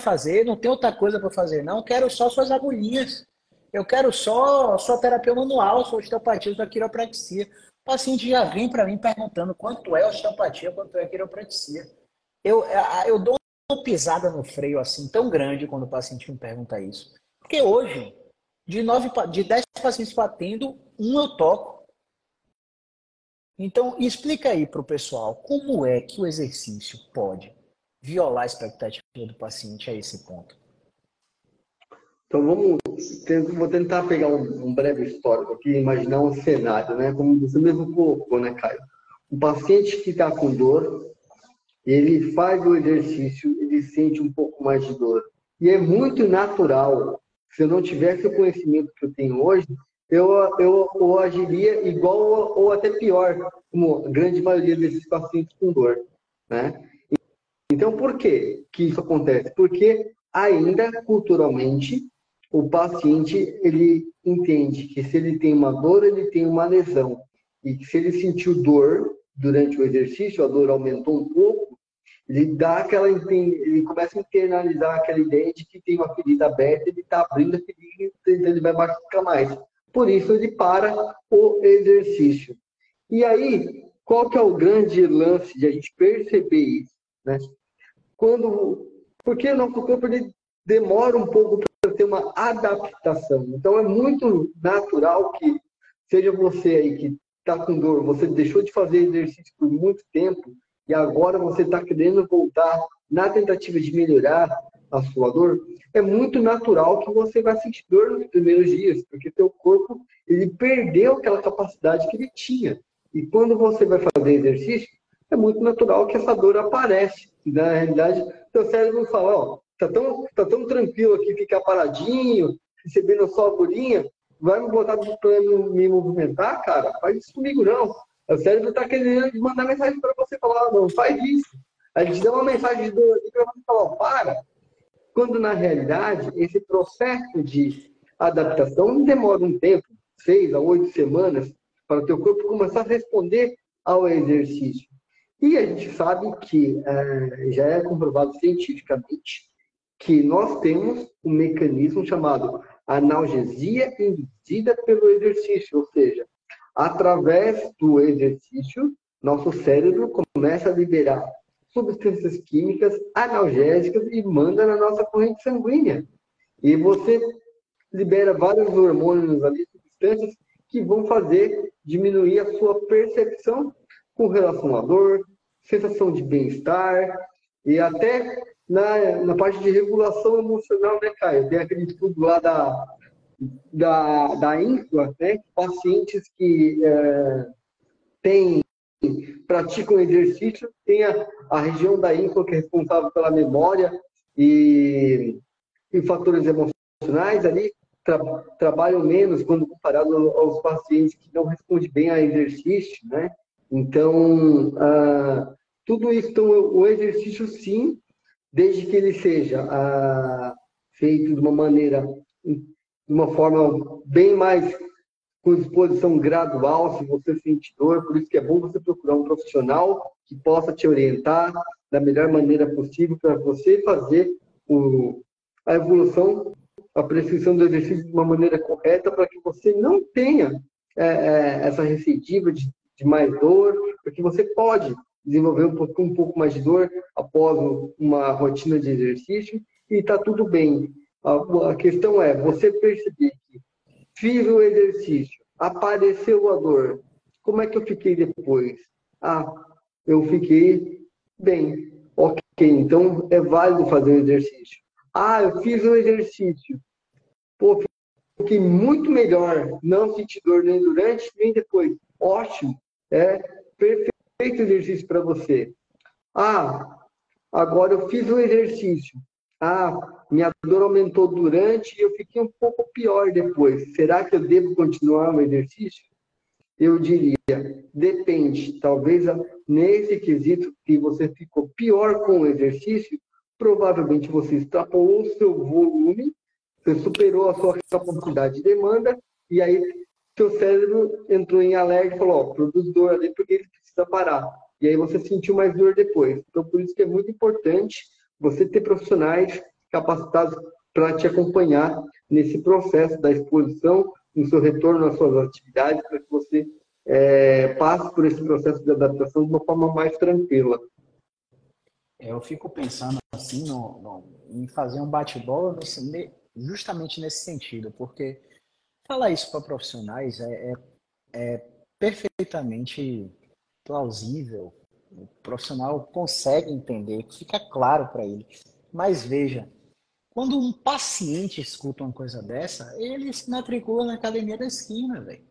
A: fazer, não tem outra coisa para fazer, não. Quero só suas agulhinhas. Eu quero só sua terapia manual, sua osteopatia, sua quiropraxia. O paciente já vem para mim perguntando quanto é osteopatia, quanto é quiropraxia eu, eu dou uma pisada no freio assim tão grande quando o paciente me pergunta isso. Porque hoje, de, nove, de dez pacientes que eu atendo, um eu toco. Então, explica aí para o pessoal como é que o exercício pode violar a expectativa do paciente a esse ponto.
B: Então vamos, vou tentar pegar um, um breve histórico aqui, imaginar um cenário, né? Como você mesmo colocou, né, Caio? Um paciente que está com dor, ele faz o exercício, ele sente um pouco mais de dor. E é muito natural. Se eu não tivesse o conhecimento que eu tenho hoje, eu, eu, eu agiria igual ou, ou até pior, como a grande maioria desses pacientes com dor. Né? Então, por que, que isso acontece? Porque ainda culturalmente o paciente ele entende que se ele tem uma dor, ele tem uma lesão. E que se ele sentiu dor durante o exercício, a dor aumentou um pouco, ele dá aquela ele começa a internalizar aquela ideia de que tem uma ferida aberta, ele está abrindo a ferida, então ele vai machucar mais. Por isso ele para o exercício. E aí, qual que é o grande lance de a gente perceber isso, né? Quando porque o nosso corpo ele demora um pouco para ter uma adaptação. Então é muito natural que seja você aí que está com dor, você deixou de fazer exercício por muito tempo e agora você está querendo voltar na tentativa de melhorar a sua dor, é muito natural que você vai sentir dor nos primeiros dias, porque teu corpo ele perdeu aquela capacidade que ele tinha. E quando você vai fazer exercício, é muito natural que essa dor aparece. Na realidade, teu cérebro fala, ó, tá tão, tá tão tranquilo aqui ficar paradinho, recebendo só a agulhinha, vai me botar para me movimentar, cara? Faz isso comigo não. O cérebro está querendo mandar mensagem para você falar, não, faz isso. A gente dá uma mensagem de dor para você falar, para. Quando na realidade esse processo de adaptação demora um tempo, seis a oito semanas, para o teu corpo começar a responder ao exercício. E a gente sabe que é, já é comprovado cientificamente que nós temos um mecanismo chamado analgesia induzida pelo exercício, ou seja, através do exercício, nosso cérebro começa a liberar substâncias químicas analgésicas e manda na nossa corrente sanguínea. E você libera vários hormônios ali, substâncias que vão fazer diminuir a sua percepção com relação à dor, sensação de bem-estar e até na, na parte de regulação emocional, né, Caio? Tem aquele estudo lá da, da, da INFLA, né? Pacientes que é, têm, praticam exercício, tem a, a região da INFLA que é responsável pela memória e, e fatores emocionais ali, tra, trabalham menos quando comparado aos pacientes que não respondem bem a exercício, né? Então, ah, tudo isso, então, o exercício sim, desde que ele seja ah, feito de uma maneira, de uma forma bem mais com exposição gradual, se você sente dor, por isso que é bom você procurar um profissional que possa te orientar da melhor maneira possível para você fazer o, a evolução, a prescrição do exercício de uma maneira correta para que você não tenha é, é, essa recidiva de, de mais dor, porque você pode desenvolver um pouco, um pouco mais de dor após uma rotina de exercício e está tudo bem. A, a, questão é você perceber que fiz o exercício, apareceu a dor, como é que eu fiquei depois? Ah, eu fiquei bem. Ok, então é válido fazer o exercício. Ah, eu fiz o exercício. Pô, fiquei muito melhor. Não senti dor nem durante, nem depois. Ótimo. É perfeito feito exercício para você. Ah, agora eu fiz o exercício. Ah, minha dor aumentou durante e eu fiquei um pouco pior depois. Será que eu devo continuar o exercício? Eu diria, depende. Talvez nesse quesito que você ficou pior com o exercício, provavelmente você extrapolou o seu volume, você superou a sua capacidade de demanda, e aí seu cérebro entrou em alerta e falou, ó, produz dor ali porque ele precisa parar. E aí você sentiu mais dor depois. Então, por isso que é muito importante você ter profissionais capacitados para te acompanhar nesse processo da exposição, no seu retorno às suas atividades, para que você é, passe por esse processo de adaptação de uma forma mais tranquila.
A: É, eu fico pensando assim no, no, em fazer um bate-bola justamente nesse sentido, porque falar isso para profissionais é, é, é perfeitamente plausível, o profissional consegue entender, fica claro para ele. Mas veja, quando um paciente escuta uma coisa dessa, ele se matricula na academia da esquina, velho.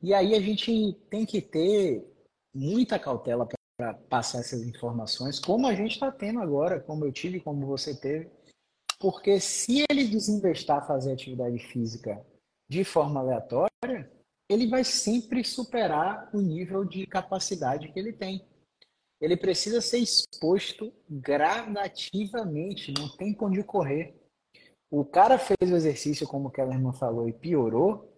A: E aí a gente tem que ter muita cautela para passar essas informações, como a gente está tendo agora, como eu tive, como você teve. Porque se ele desinvestar fazer atividade física de forma aleatória, ele vai sempre superar o nível de capacidade que ele tem. Ele precisa ser exposto gradativamente, não tem para onde correr. O cara fez o exercício, como o Kellerman falou, e piorou.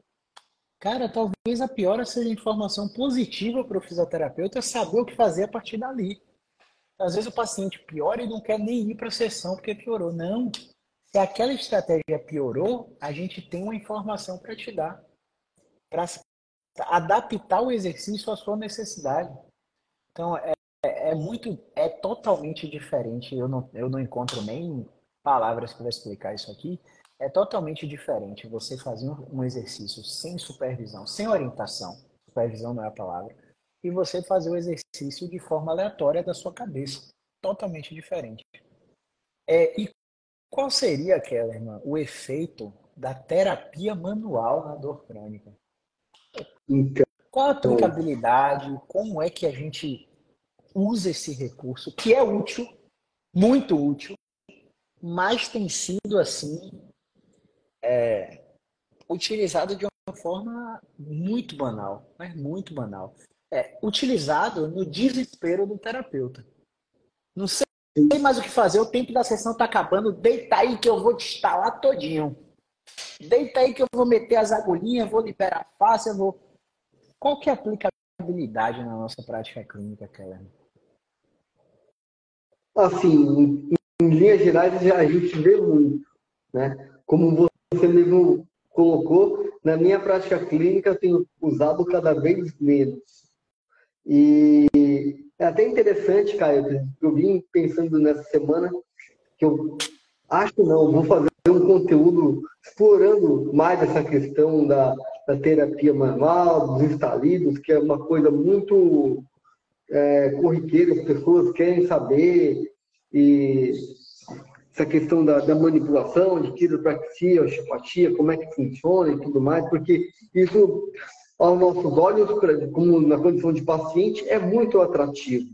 A: Cara, talvez a piora seja informação positiva para o fisioterapeuta saber o que fazer a partir dali. Às vezes o paciente piora e não quer nem ir para a sessão porque piorou. Não. Se aquela estratégia piorou, a gente tem uma informação para te dar. Para adaptar o exercício à sua necessidade. Então, é, é, muito, é totalmente diferente. Eu não, eu não encontro nem palavras para explicar isso aqui. É totalmente diferente você fazer um exercício sem supervisão, sem orientação, supervisão não é a palavra, e você fazer o exercício de forma aleatória da sua cabeça. Totalmente diferente. É, e qual seria, Kellerman, o efeito da terapia manual na dor crônica? Então, Qual a aplicabilidade? Como é que a gente usa esse recurso, que é útil, muito útil, mas tem sido assim é, utilizado de uma forma muito banal, né? muito banal. É, utilizado no desespero do terapeuta. Não sei mais o que fazer, o tempo da sessão está acabando, deita aí que eu vou te instalar todinho. Deita aí que eu vou meter as agulhinhas, vou liberar a face, eu vou... Qual que é a aplicabilidade na nossa prática clínica, Keller?
B: Assim, em linhas gerais, a gente vê muito, né? Como você mesmo colocou, na minha prática clínica eu tenho usado cada vez menos. E é até interessante, Caio, eu vim pensando nessa semana que eu acho não, vou fazer um conteúdo explorando mais essa questão da, da terapia manual, dos estalidos, que é uma coisa muito é, corriqueira, as pessoas querem saber, e essa questão da, da manipulação, de quiropraxia, osteopatia, como é que funciona e tudo mais, porque isso, aos nossos olhos, como na condição de paciente, é muito atrativo.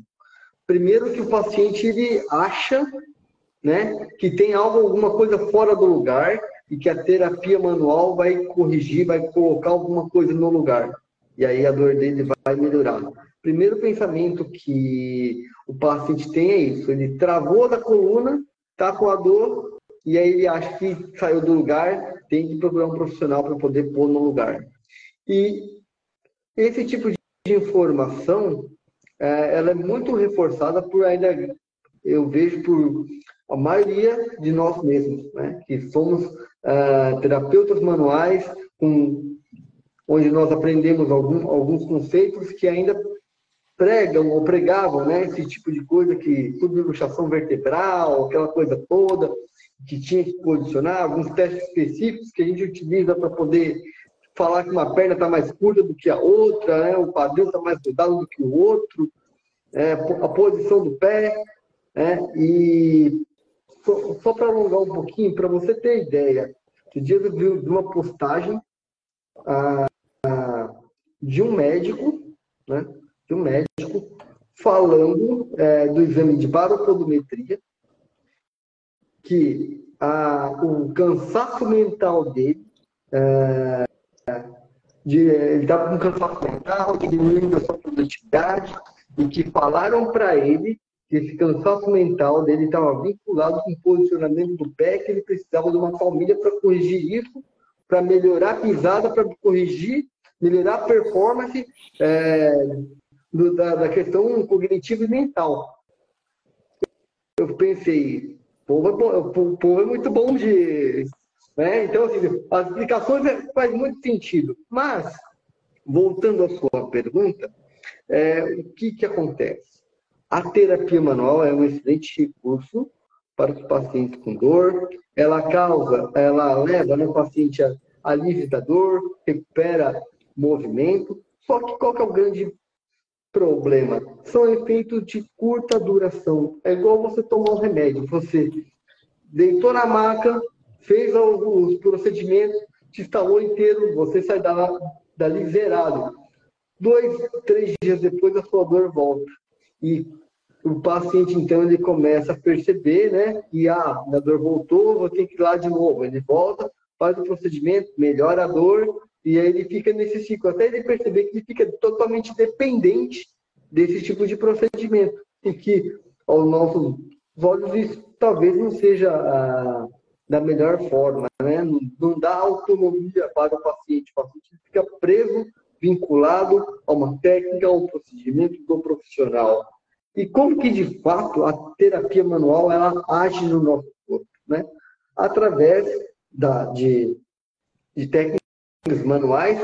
B: Primeiro que o paciente ele acha né, que tem algo, alguma coisa fora do lugar e que a terapia manual vai corrigir, vai colocar alguma coisa no lugar. E aí a dor dele vai melhorar. Primeiro pensamento que o paciente tem é isso: ele travou da coluna, está com a dor, e aí ele acha que saiu do lugar, tem que procurar um profissional para poder pôr no lugar. E esse tipo de informação, é, ela é muito reforçada por ainda, eu vejo por a maioria de nós mesmos, né? que somos uh, terapeutas manuais, com, onde nós aprendemos algum, alguns conceitos que ainda pregam ou pregavam né? esse tipo de coisa, que tudo luxação vertebral, aquela coisa toda, que tinha que posicionar, alguns testes específicos que a gente utiliza para poder falar que uma perna está mais curta do que a outra, né? o quadril está mais grudado do que o outro, é, a posição do pé, né? e só, só para alongar um pouquinho, para você ter ideia, esse dia eu vi uma postagem ah, ah, de um médico, né, de um médico falando é, do exame de baropodometria, que ah, o cansaço mental dele, é, de, ele estava com cansaço mental, diminuindo a sua produtividade, e que falaram para ele que esse cansaço mental dele estava vinculado com o posicionamento do pé, que ele precisava de uma palmilha para corrigir isso, para melhorar a pisada, para corrigir, melhorar a performance é, do, da, da, questão cognitiva e mental. Eu pensei, o povo é, povo é muito bom de. Né? Então, assim, as explicações é, faz muito sentido. Mas, voltando à sua pergunta, é, o que, que acontece? A terapia manual é um excelente recurso para os pacientes com dor. Ela causa, ela leva né, o paciente a alívio da dor, recupera movimento. Só que qual que é o grande problema. São efeitos de curta duração. É igual você tomar um remédio. Você deitou na maca, fez os procedimentos, te instalou inteiro, você sai dali, dali zerado. Dois, três dias depois, a sua dor volta. E o paciente, então, ele começa a perceber, né? Que, ah, dor voltou, vou ter que ir lá de novo. Ele volta, faz o procedimento, melhora a dor, e aí ele fica nesse ciclo, até ele perceber que ele fica totalmente dependente desse tipo de procedimento. E que, aos nossos olhos, isso talvez não seja ah, da melhor forma, né? Não, não dá autonomia para o paciente. O paciente fica preso, vinculado a uma técnica, a um procedimento do profissional. E como que, de fato, a terapia manual ela age no nosso corpo, né? Através da, de, de técnicas manuais,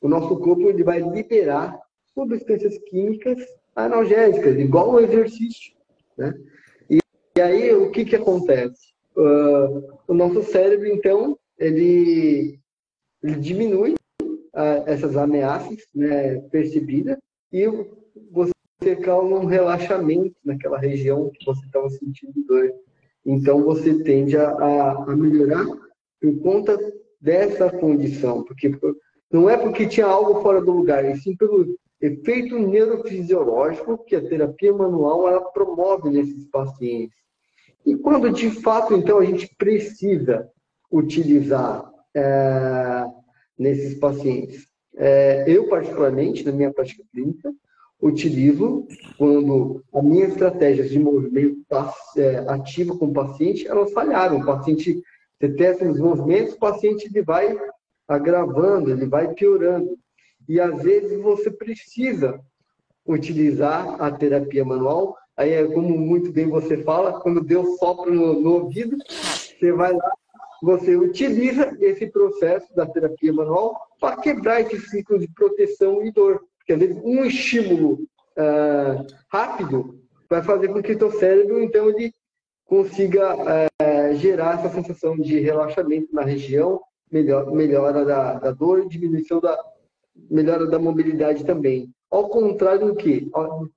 B: o nosso corpo ele vai liberar substâncias químicas analgésicas, igual o exercício, né? E, e aí, o que que acontece? Uh, o nosso cérebro, então, ele, ele diminui uh, essas ameaças né, percebidas e você causa um relaxamento naquela região que você estava sentindo dor. Então você tende a, a, melhorar por conta dessa condição, porque não é porque tinha algo fora do lugar, e sim pelo efeito neurofisiológico que a terapia manual ela promove nesses pacientes. E quando de fato então a gente precisa utilizar é, nesses pacientes, é, eu particularmente na minha prática clínica utilizo quando as minhas estratégias de movimento é, ativo com o paciente, elas falharam. O paciente, você testa os movimentos, o paciente ele vai agravando, ele vai piorando. E às vezes você precisa utilizar a terapia manual. Aí é como muito bem você fala, quando Deus sopra no, no ouvido, você vai lá, você utiliza esse processo da terapia manual para quebrar esse ciclo de proteção e dor. Porque às vezes um estímulo uh, rápido vai fazer com que o teu cérebro, então, ele consiga uh, gerar essa sensação de relaxamento na região, melhor, melhora da, da dor, diminuição da melhora da mobilidade também. Ao contrário do que,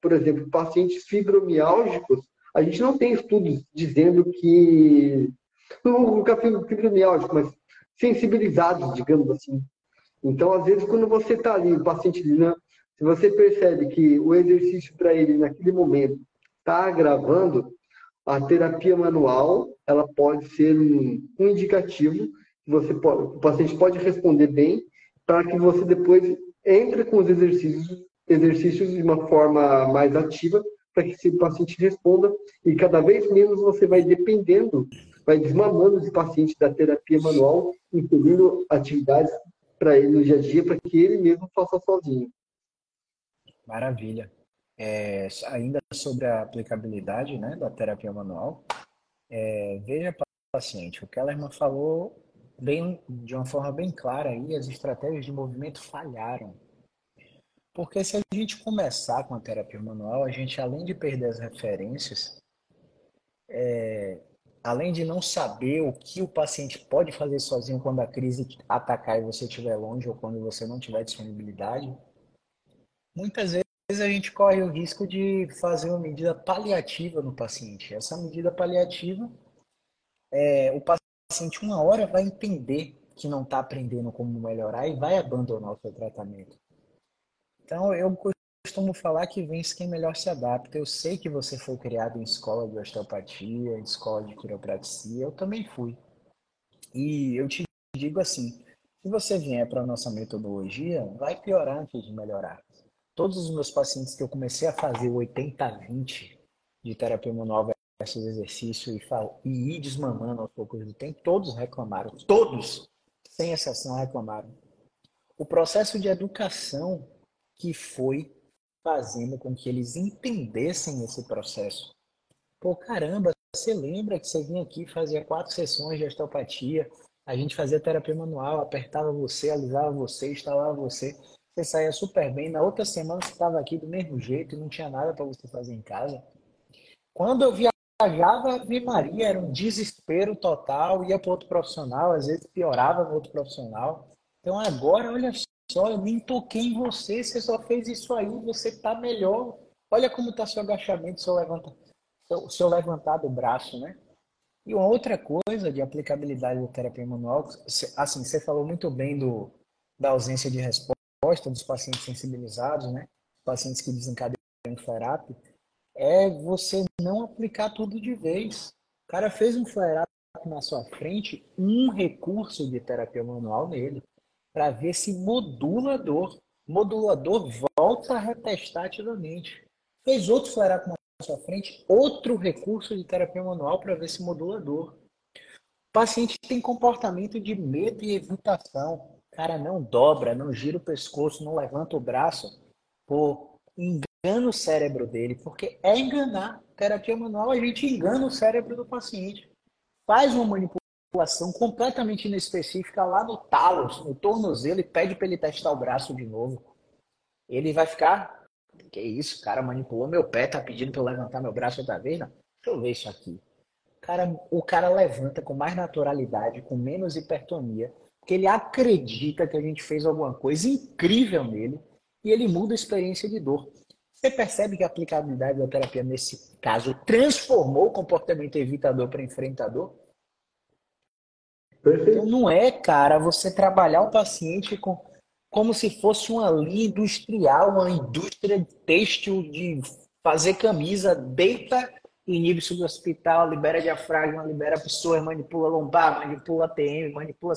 B: por exemplo, pacientes fibromiálgicos, a gente não tem estudos dizendo que não fibromiálgico, mas sensibilizados, digamos assim. Então, às vezes, quando você está ali, o paciente se você percebe que o exercício para ele naquele momento está agravando, a terapia manual ela pode ser um, um indicativo que você pode, o paciente pode responder bem para que você depois entre com os exercícios, exercícios de uma forma mais ativa para que esse paciente responda e cada vez menos você vai dependendo, vai desmamando esse paciente da terapia manual, incluindo atividades para ele no dia a dia, para que ele mesmo faça sozinho.
A: Maravilha. É, ainda sobre a aplicabilidade né, da terapia manual, é, veja paciente, o Kellerman falou bem, de uma forma bem clara aí, as estratégias de movimento falharam. Porque se a gente começar com a terapia manual, a gente, além de perder as referências, é, além de não saber o que o paciente pode fazer sozinho quando a crise atacar e você estiver longe ou quando você não tiver disponibilidade, muitas vezes a gente corre o risco de fazer uma medida paliativa no paciente. Essa medida paliativa, é, o paciente, uma hora, vai entender que não está aprendendo como melhorar e vai abandonar o seu tratamento. Então, eu costumo falar que vence quem melhor se adapta. Eu sei que você foi criado em escola de osteopatia, em escola de quiropraxia, eu também fui. E eu te digo assim, se você vier para a nossa metodologia, vai piorar antes de melhorar todos os meus pacientes que eu comecei a fazer o 80-20 de terapia manual versus exercício e, e ir desmamando aos poucos do tempo, todos reclamaram. Todos, sem exceção, reclamaram. O processo de educação que foi fazendo com que eles entendessem esse processo. Pô, caramba, você lembra que você vinha aqui fazia quatro sessões de osteopatia, a gente fazia terapia manual, apertava você, alisava você, instalava você você saía super bem. Na outra semana você estava aqui do mesmo jeito e não tinha nada para você fazer em casa. Quando eu viajava, vi Maria, era um desespero total, ia para outro profissional, às vezes piorava no outro profissional. Então agora, olha só, eu nem toquei em você, você só fez isso aí, você tá melhor. Olha como tá seu agachamento, seu, levanta, seu, seu levantar do braço, né? E uma outra coisa de aplicabilidade da terapia manual, assim, você falou muito bem do, da ausência de resposta dos pacientes sensibilizados, né? Pacientes que desencadeiam flare-up, é você não aplicar tudo de vez. O cara fez um flare-up na sua frente, um recurso de terapia manual nele, para ver se modula a dor. Modulador volta a retestar ativamente. Fez outro flare-up na sua frente, outro recurso de terapia manual para ver se modula a dor. O paciente tem comportamento de medo e evitação. Cara não dobra, não gira o pescoço, não levanta o braço. Pô, engana o cérebro dele, porque é enganar. Terapia manual, a gente engana o cérebro do paciente faz uma manipulação completamente inespecífica lá no talos, no tornozelo, e pede para ele testar o braço de novo. Ele vai ficar. Que isso, cara manipulou meu pé, tá pedindo para eu levantar meu braço outra vez? Não. Deixa eu ver isso aqui. Cara, o cara levanta com mais naturalidade, com menos hipertonia, porque ele acredita que a gente fez alguma coisa incrível nele e ele muda a experiência de dor. Você percebe que a aplicabilidade da terapia, nesse caso, transformou o comportamento evitador para enfrentador? Perfeito. Então, não é, cara, você trabalhar o paciente com, como se fosse uma linha industrial, uma indústria têxtil de fazer camisa, deita, inibe hospital, libera diafragma, libera pessoa, manipula lombar, manipula TM, manipula...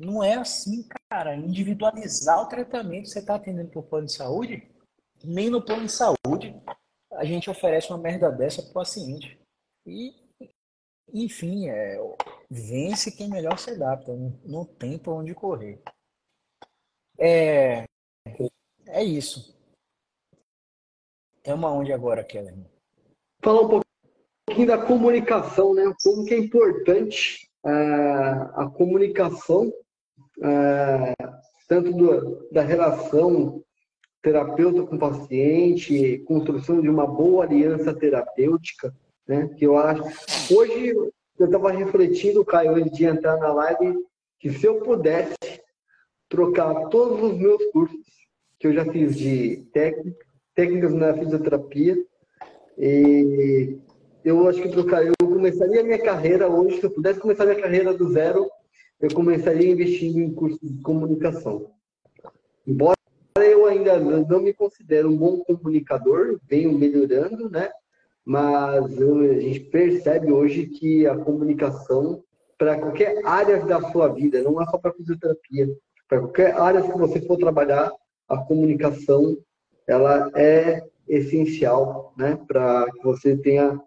A: Não é assim, cara. Individualizar o tratamento, você está atendendo por plano de saúde, nem no plano de saúde a gente oferece uma merda dessa para o paciente. E, enfim, é, vence quem melhor se adapta, não, tem para onde correr. É, é isso. É uma onde agora, Keller?
B: Falar um pouquinho da comunicação, né? Como que é importante é, a comunicação, é, tanto do, da relação terapeuta com paciente, construção de uma boa aliança terapêutica, né? Que eu acho. Hoje eu estava refletindo, Caio, antes de entrar na live, que se eu pudesse trocar todos os meus cursos que eu já fiz de técnica, técnicas na fisioterapia, e eu acho que trocaria, eu começaria a minha carreira hoje, se eu pudesse começar minha carreira do zero, eu começaria investindo em cursos de comunicação. Embora eu ainda não me considero um bom comunicador, venho melhorando, né? Mas a gente percebe hoje que a comunicação, para qualquer área da sua vida, não é só para fisioterapia, para qualquer área que você for trabalhar, a comunicação ela é essencial, né? Para que você tenha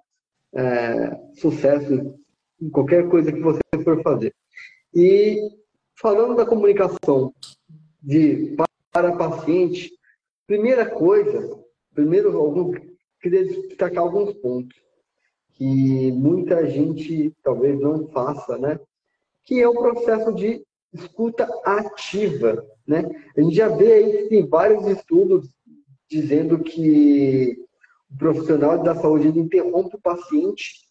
B: é, sucesso em qualquer coisa que você for fazer. E falando da comunicação de para paciente, primeira coisa, primeiro algum, queria destacar alguns pontos que muita gente talvez não faça, né? Que é o processo de escuta ativa, né? A gente já vê aí que tem vários estudos dizendo que o profissional da saúde interrompe o paciente,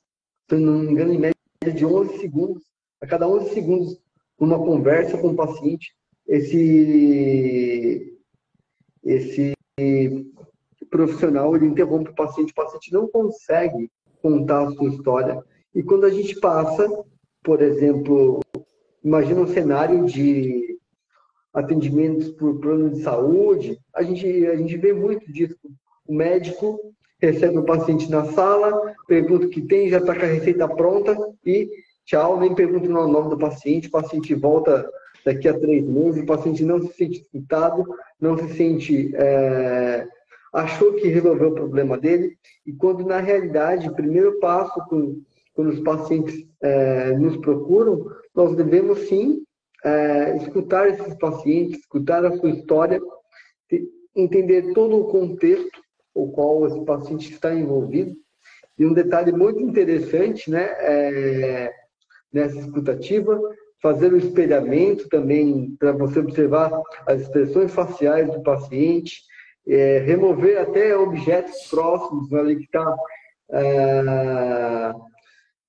B: se não me engano, em média de 11 segundos, a cada 11 segundos, numa conversa com o paciente, esse, esse profissional ele interrompe o paciente, o paciente não consegue contar a sua história. E quando a gente passa, por exemplo, imagina um cenário de atendimentos por plano de saúde, a gente, a gente vê muito disso. O médico recebe o paciente na sala, pergunta o que tem, já está com a receita pronta e tchau, nem pergunta o nome do paciente, o paciente volta daqui a três meses, o paciente não se sente escutado, não se sente. É, achou que resolveu o problema dele, e quando na realidade, o primeiro passo, quando, quando os pacientes é, nos procuram, nós devemos sim é, escutar esses pacientes, escutar a sua história, entender todo o contexto o qual esse paciente está envolvido. E um detalhe muito interessante, né, é, nessa escutativa, fazer o espelhamento também para você observar as expressões faciais do paciente, é, remover até objetos próximos ali que estão tá, é,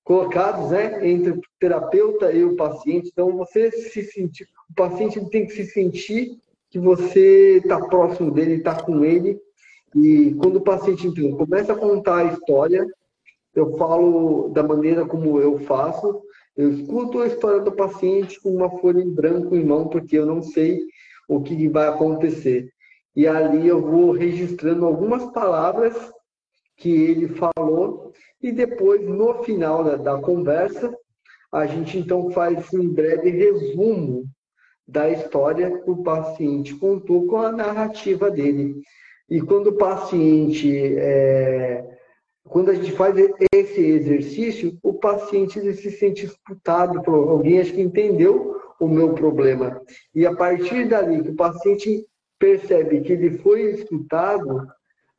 B: colocados né, entre o terapeuta e o paciente. Então, você se sentir, o paciente tem que se sentir que você está próximo dele, está com ele, e quando o paciente então, começa a contar a história, eu falo da maneira como eu faço, eu escuto a história do paciente com uma folha em branco em mão, porque eu não sei o que vai acontecer. E ali eu vou registrando algumas palavras que ele falou, e depois, no final da, da conversa, a gente então faz um breve resumo da história que o paciente contou com a narrativa dele. E quando o paciente, é, quando a gente faz esse exercício, o paciente se sente escutado por alguém, acho que entendeu o meu problema. E a partir dali que o paciente percebe que ele foi escutado,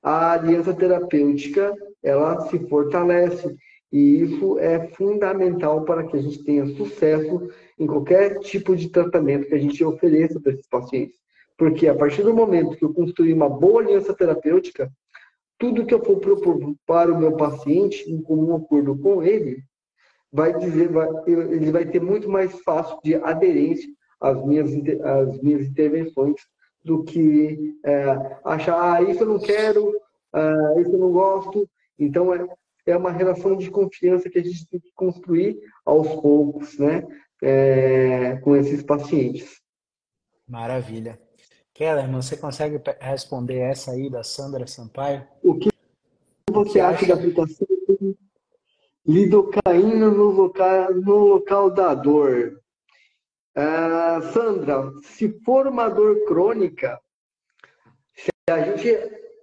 B: a aliança terapêutica ela se fortalece. E isso é fundamental para que a gente tenha sucesso em qualquer tipo de tratamento que a gente ofereça para esses pacientes. Porque a partir do momento que eu construir uma boa aliança terapêutica, tudo que eu for propor para o meu paciente, em comum acordo com ele, vai dizer, vai, ele vai ter muito mais fácil de aderência às minhas, às minhas intervenções do que é, achar, ah, isso eu não quero, ah, isso eu não gosto. Então, é, é uma relação de confiança que a gente tem que construir aos poucos, né, é, com esses pacientes.
A: Maravilha. Kellerman, você consegue responder essa aí da Sandra Sampaio?
B: O que você acha, da aplicação de lidocaína no local, no local da dor? Uh, Sandra, se for uma dor crônica, se a gente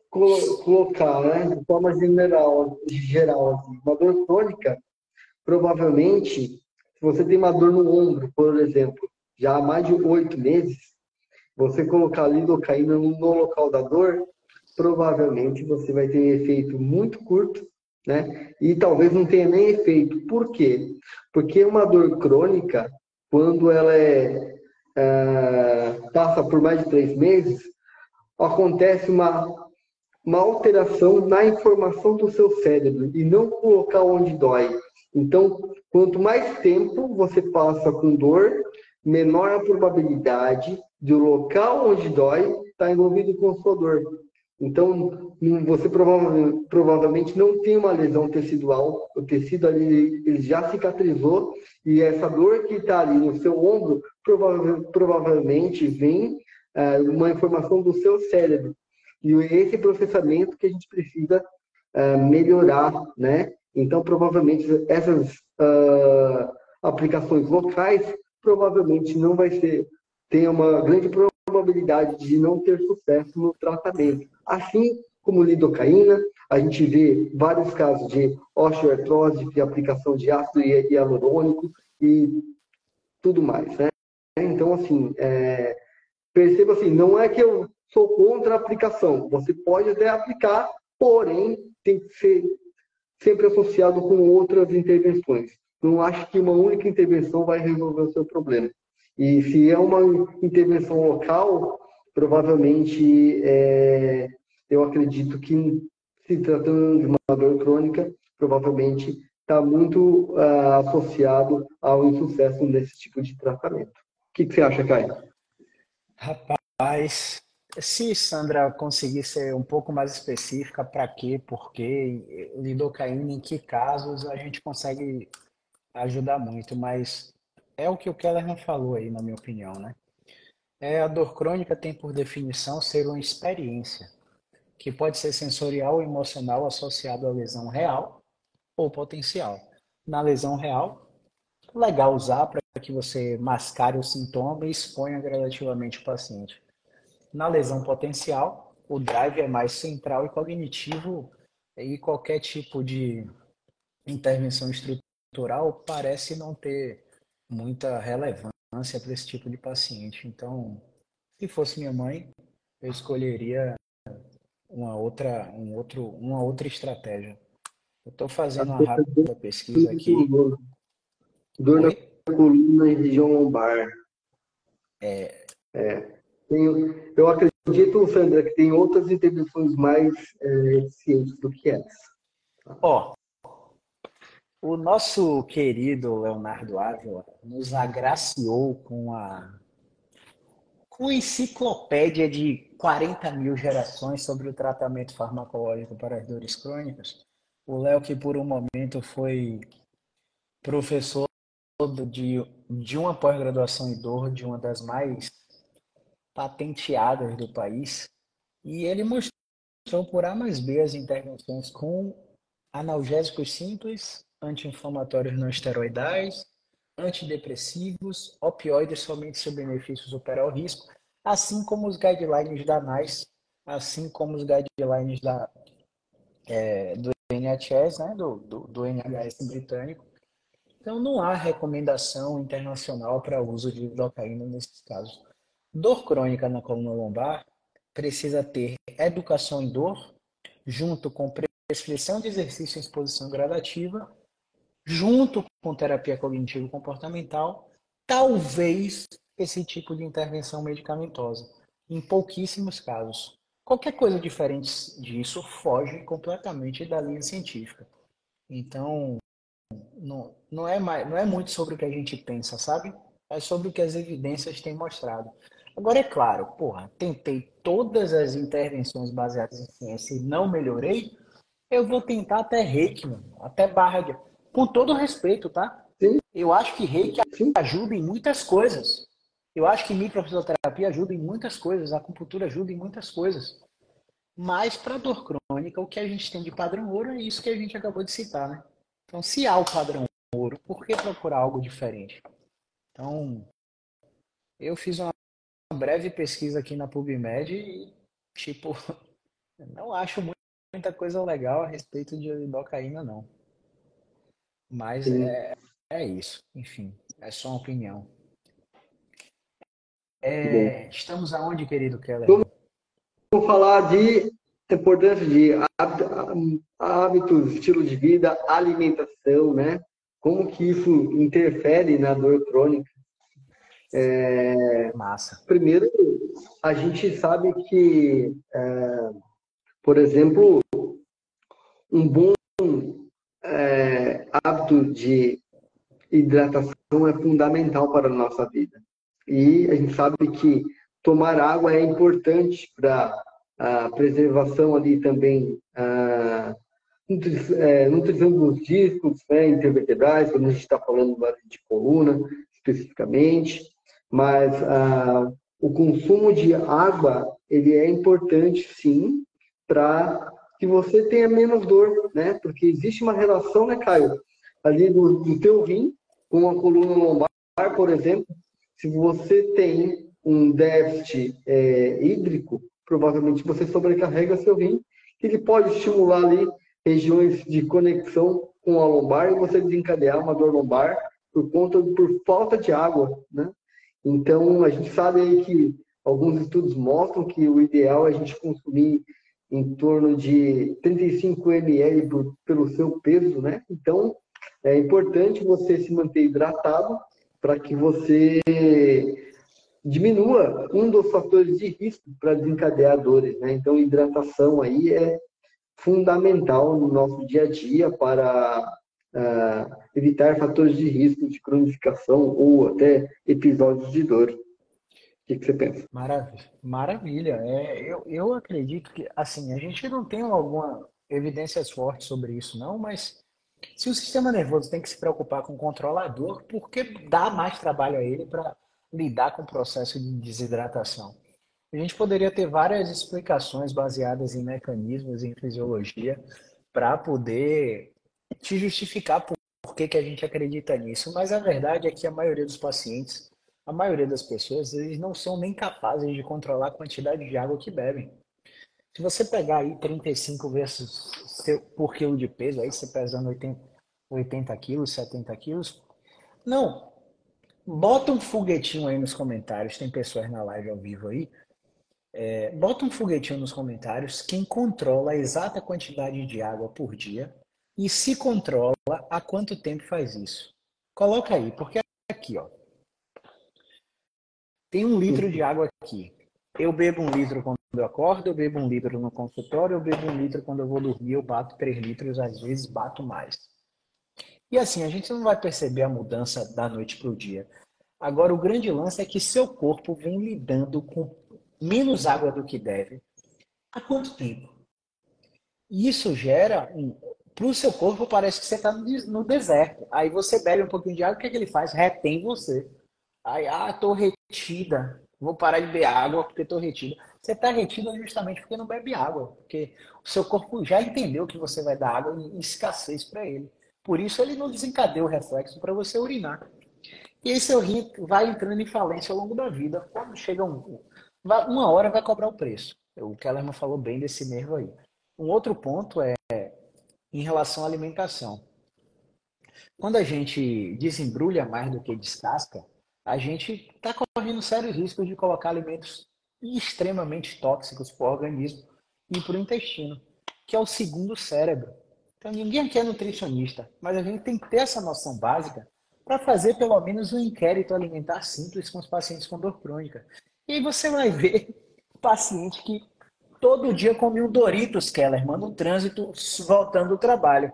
B: colocar, né, de forma geral, geral assim, uma dor crônica, provavelmente, se você tem uma dor no ombro, por exemplo, já há mais de oito meses, você colocar lidocaína no local da dor, provavelmente você vai ter um efeito muito curto, né? E talvez não tenha nem efeito. Por quê? Porque uma dor crônica, quando ela é, é passa por mais de três meses, acontece uma, uma alteração na informação do seu cérebro e não no local onde dói. Então, quanto mais tempo você passa com dor, menor a probabilidade do local onde dói estar tá envolvido com sua dor. Então, você provavelmente, não tem uma lesão tecidual, o tecido ali ele já cicatrizou e essa dor que está ali no seu ombro provavelmente vem é, uma informação do seu cérebro. E esse processamento que a gente precisa é, melhorar, né? Então, provavelmente essas uh, aplicações locais provavelmente não vai ser tem uma grande probabilidade de não ter sucesso no tratamento. Assim como lidocaína, a gente vê vários casos de osteoartrose, de aplicação de ácido hialurônico e tudo mais, né? Então, assim, é, perceba assim, não é que eu sou contra a aplicação. Você pode até aplicar, porém, tem que ser sempre associado com outras intervenções. Não acho que uma única intervenção vai resolver o seu problema. E se é uma intervenção local, provavelmente é, eu acredito que se tratando de uma dor crônica, provavelmente está muito uh, associado ao insucesso nesse tipo de tratamento. O que, que você acha, Caio?
A: Rapaz, se Sandra conseguir ser um pouco mais específica, para quê, por quê, lidocaína, em que casos, a gente consegue ajudar muito, mas é o que o Kellerman falou aí, na minha opinião, né? É, a dor crônica tem por definição ser uma experiência, que pode ser sensorial ou emocional associado à lesão real ou potencial. Na lesão real, legal usar para que você mascare o sintoma e exponha gradativamente o paciente. Na lesão potencial, o drive é mais central e cognitivo e qualquer tipo de intervenção estrutural parece não ter muita relevância para esse tipo de paciente. Então, se fosse minha mãe, eu escolheria uma outra, um outro, uma outra estratégia. Eu estou fazendo uma rápida pesquisa aqui.
B: Dor na coluna e região lombar.
A: É.
B: é. Tenho, eu acredito, Sandra, que tem outras intervenções mais é, eficientes do que essa.
A: Ó, o nosso querido Leonardo Ávila nos agraciou com a uma enciclopédia de 40 mil gerações sobre o tratamento farmacológico para as dores crônicas. O Léo, que por um momento foi professor de, de uma pós-graduação em dor, de uma das mais patenteadas do país, e ele mostrou por A mais B as intervenções com analgésicos simples, anti-inflamatórios não esteroidais, antidepressivos, opioides somente se benefício superar o risco, assim como os guidelines da NICE, assim como os guidelines da, é, do NHS, né, do, do, do NHS britânico. Então, não há recomendação internacional para uso de lidocaína nesses casos. Dor crônica na coluna lombar precisa ter educação em dor, junto com prescrição de exercício em exposição gradativa, junto com terapia cognitivo-comportamental, talvez esse tipo de intervenção medicamentosa, em pouquíssimos casos. Qualquer coisa diferente disso foge completamente da linha científica. Então, não, não, é, mais, não é muito sobre o que a gente pensa, sabe? É sobre o que as evidências têm mostrado. Agora, é claro, porra, tentei todas as intervenções baseadas em ciência e não melhorei, eu vou tentar até reiki, até barra de... Com todo respeito, tá? Sim. Eu acho que reiki ajuda em muitas coisas. Eu acho que microfisioterapia ajuda em muitas coisas, a acupuntura ajuda em muitas coisas. Mas para dor crônica, o que a gente tem de padrão ouro é isso que a gente acabou de citar, né? Então, se há o padrão ouro, por que procurar algo diferente? Então, eu fiz uma breve pesquisa aqui na PubMed e, tipo, não acho muita coisa legal a respeito de lidocaína, não. Mas é, é isso. Enfim, é só uma opinião. É, estamos aonde, querido Keller?
B: Vamos falar de importância de hábitos, estilo de vida, alimentação, né? Como que isso interfere na dor crônica?
A: É, Massa.
B: Primeiro, a gente sabe que, é, por exemplo, um bom é, de hidratação é fundamental para a nossa vida. E a gente sabe que tomar água é importante para a preservação ali também, a é, nutrição dos discos né, intervertebrais, quando a gente está falando de coluna especificamente mas ah, o consumo de água ele é importante sim para que você tenha menos dor, né? Porque existe uma relação, né, Caio, ali do, do teu rim com a coluna lombar, por exemplo, se você tem um déficit é, hídrico, provavelmente você sobrecarrega seu rim, que ele pode estimular ali regiões de conexão com a lombar e você desencadear uma dor lombar por conta por falta de água, né? Então, a gente sabe aí que alguns estudos mostram que o ideal é a gente consumir em torno de 35 ml por, pelo seu peso, né? Então, é importante você se manter hidratado para que você diminua um dos fatores de risco para desencadear dores, né? Então, hidratação aí é fundamental no nosso dia a dia para uh, evitar fatores de risco de cronificação ou até episódios de dor. O que, que você pensa?
A: Maravilha. Maravilha. É, eu, eu acredito que, assim, a gente não tem alguma evidências fortes sobre isso, não, mas se o sistema nervoso tem que se preocupar com o controlador, por que dá mais trabalho a ele para lidar com o processo de desidratação? A gente poderia ter várias explicações baseadas em mecanismos, em fisiologia, para poder te justificar por, que, que a gente acredita nisso, mas a verdade é que a maioria dos pacientes, a maioria das pessoas, eles não são nem capazes de controlar a quantidade de água que bebem. Se você pegar aí 35 vezes por quilo de peso, aí você pesando 80, 80 quilos, 70 quilos, não. Bota um foguetinho aí nos comentários, tem pessoas na live ao vivo aí. É, bota um foguetinho nos comentários quem controla a exata quantidade de água por dia e se controla há quanto tempo faz isso? Coloca aí, porque aqui, ó. Tem um litro de água aqui. Eu bebo um litro quando eu acordo, eu bebo um litro no consultório, eu bebo um litro quando eu vou dormir, eu bato três litros, às vezes bato mais. E assim, a gente não vai perceber a mudança da noite para o dia. Agora, o grande lance é que seu corpo vem lidando com menos água do que deve. Há quanto tempo? E isso gera um. Para o seu corpo, parece que você está no deserto. Aí você bebe um pouquinho de água, o que, é que ele faz? Retém você. Aí, ah, estou retida. Vou parar de beber água porque estou retida. Você está retida justamente porque não bebe água. Porque o seu corpo já entendeu que você vai dar água em escassez para ele. Por isso ele não desencadeia o reflexo para você urinar. E seu rim vai entrando em falência ao longo da vida. Quando chega um, uma hora vai cobrar o preço. O Kellerman falou bem desse nervo aí. Um outro ponto é em relação à alimentação. Quando a gente desembrulha mais do que descasca, a gente está correndo sérios riscos de colocar alimentos extremamente tóxicos para o organismo e para o intestino, que é o segundo cérebro. Então, ninguém aqui é nutricionista, mas a gente tem que ter essa noção básica para fazer pelo menos um inquérito alimentar simples com os pacientes com dor crônica. E aí você vai ver paciente que todo dia come um Doritos, Keller, manda um trânsito voltando do trabalho.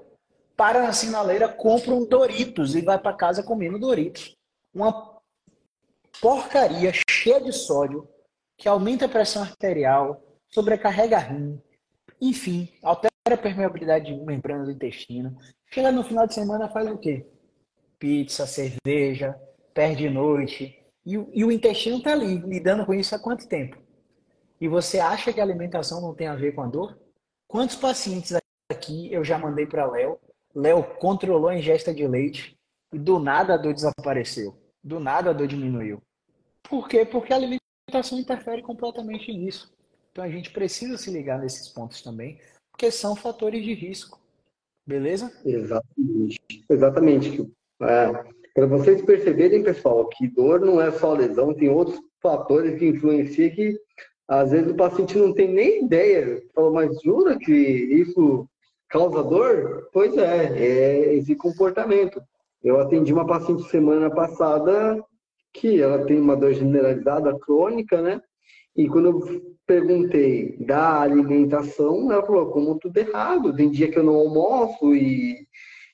A: Para na sinaleira, compra um Doritos e vai para casa comendo Doritos. Uma porcaria cheia de sódio que aumenta a pressão arterial, sobrecarrega rim, enfim, altera a permeabilidade de membrana do intestino. Chega no final de semana, faz o quê? Pizza, cerveja, perde noite. E, e o intestino está ali, lidando com isso há quanto tempo? E você acha que a alimentação não tem a ver com a dor? Quantos pacientes aqui eu já mandei para Léo? Léo controlou a ingesta de leite e do nada a dor desapareceu. Do nada a dor diminuiu. Por quê? Porque a alimentação interfere completamente nisso. Então a gente precisa se ligar nesses pontos também, porque são fatores de risco. Beleza?
B: Exatamente. Exatamente. É, Para vocês perceberem, pessoal, que dor não é só lesão, tem outros fatores que influenciam que às vezes o paciente não tem nem ideia. Fala, mas jura que isso causa dor? Pois é, é esse comportamento. Eu atendi uma paciente semana passada que ela tem uma dor generalizada crônica, né? E quando eu perguntei da alimentação, ela falou, como tudo errado, tem dia que eu não almoço e,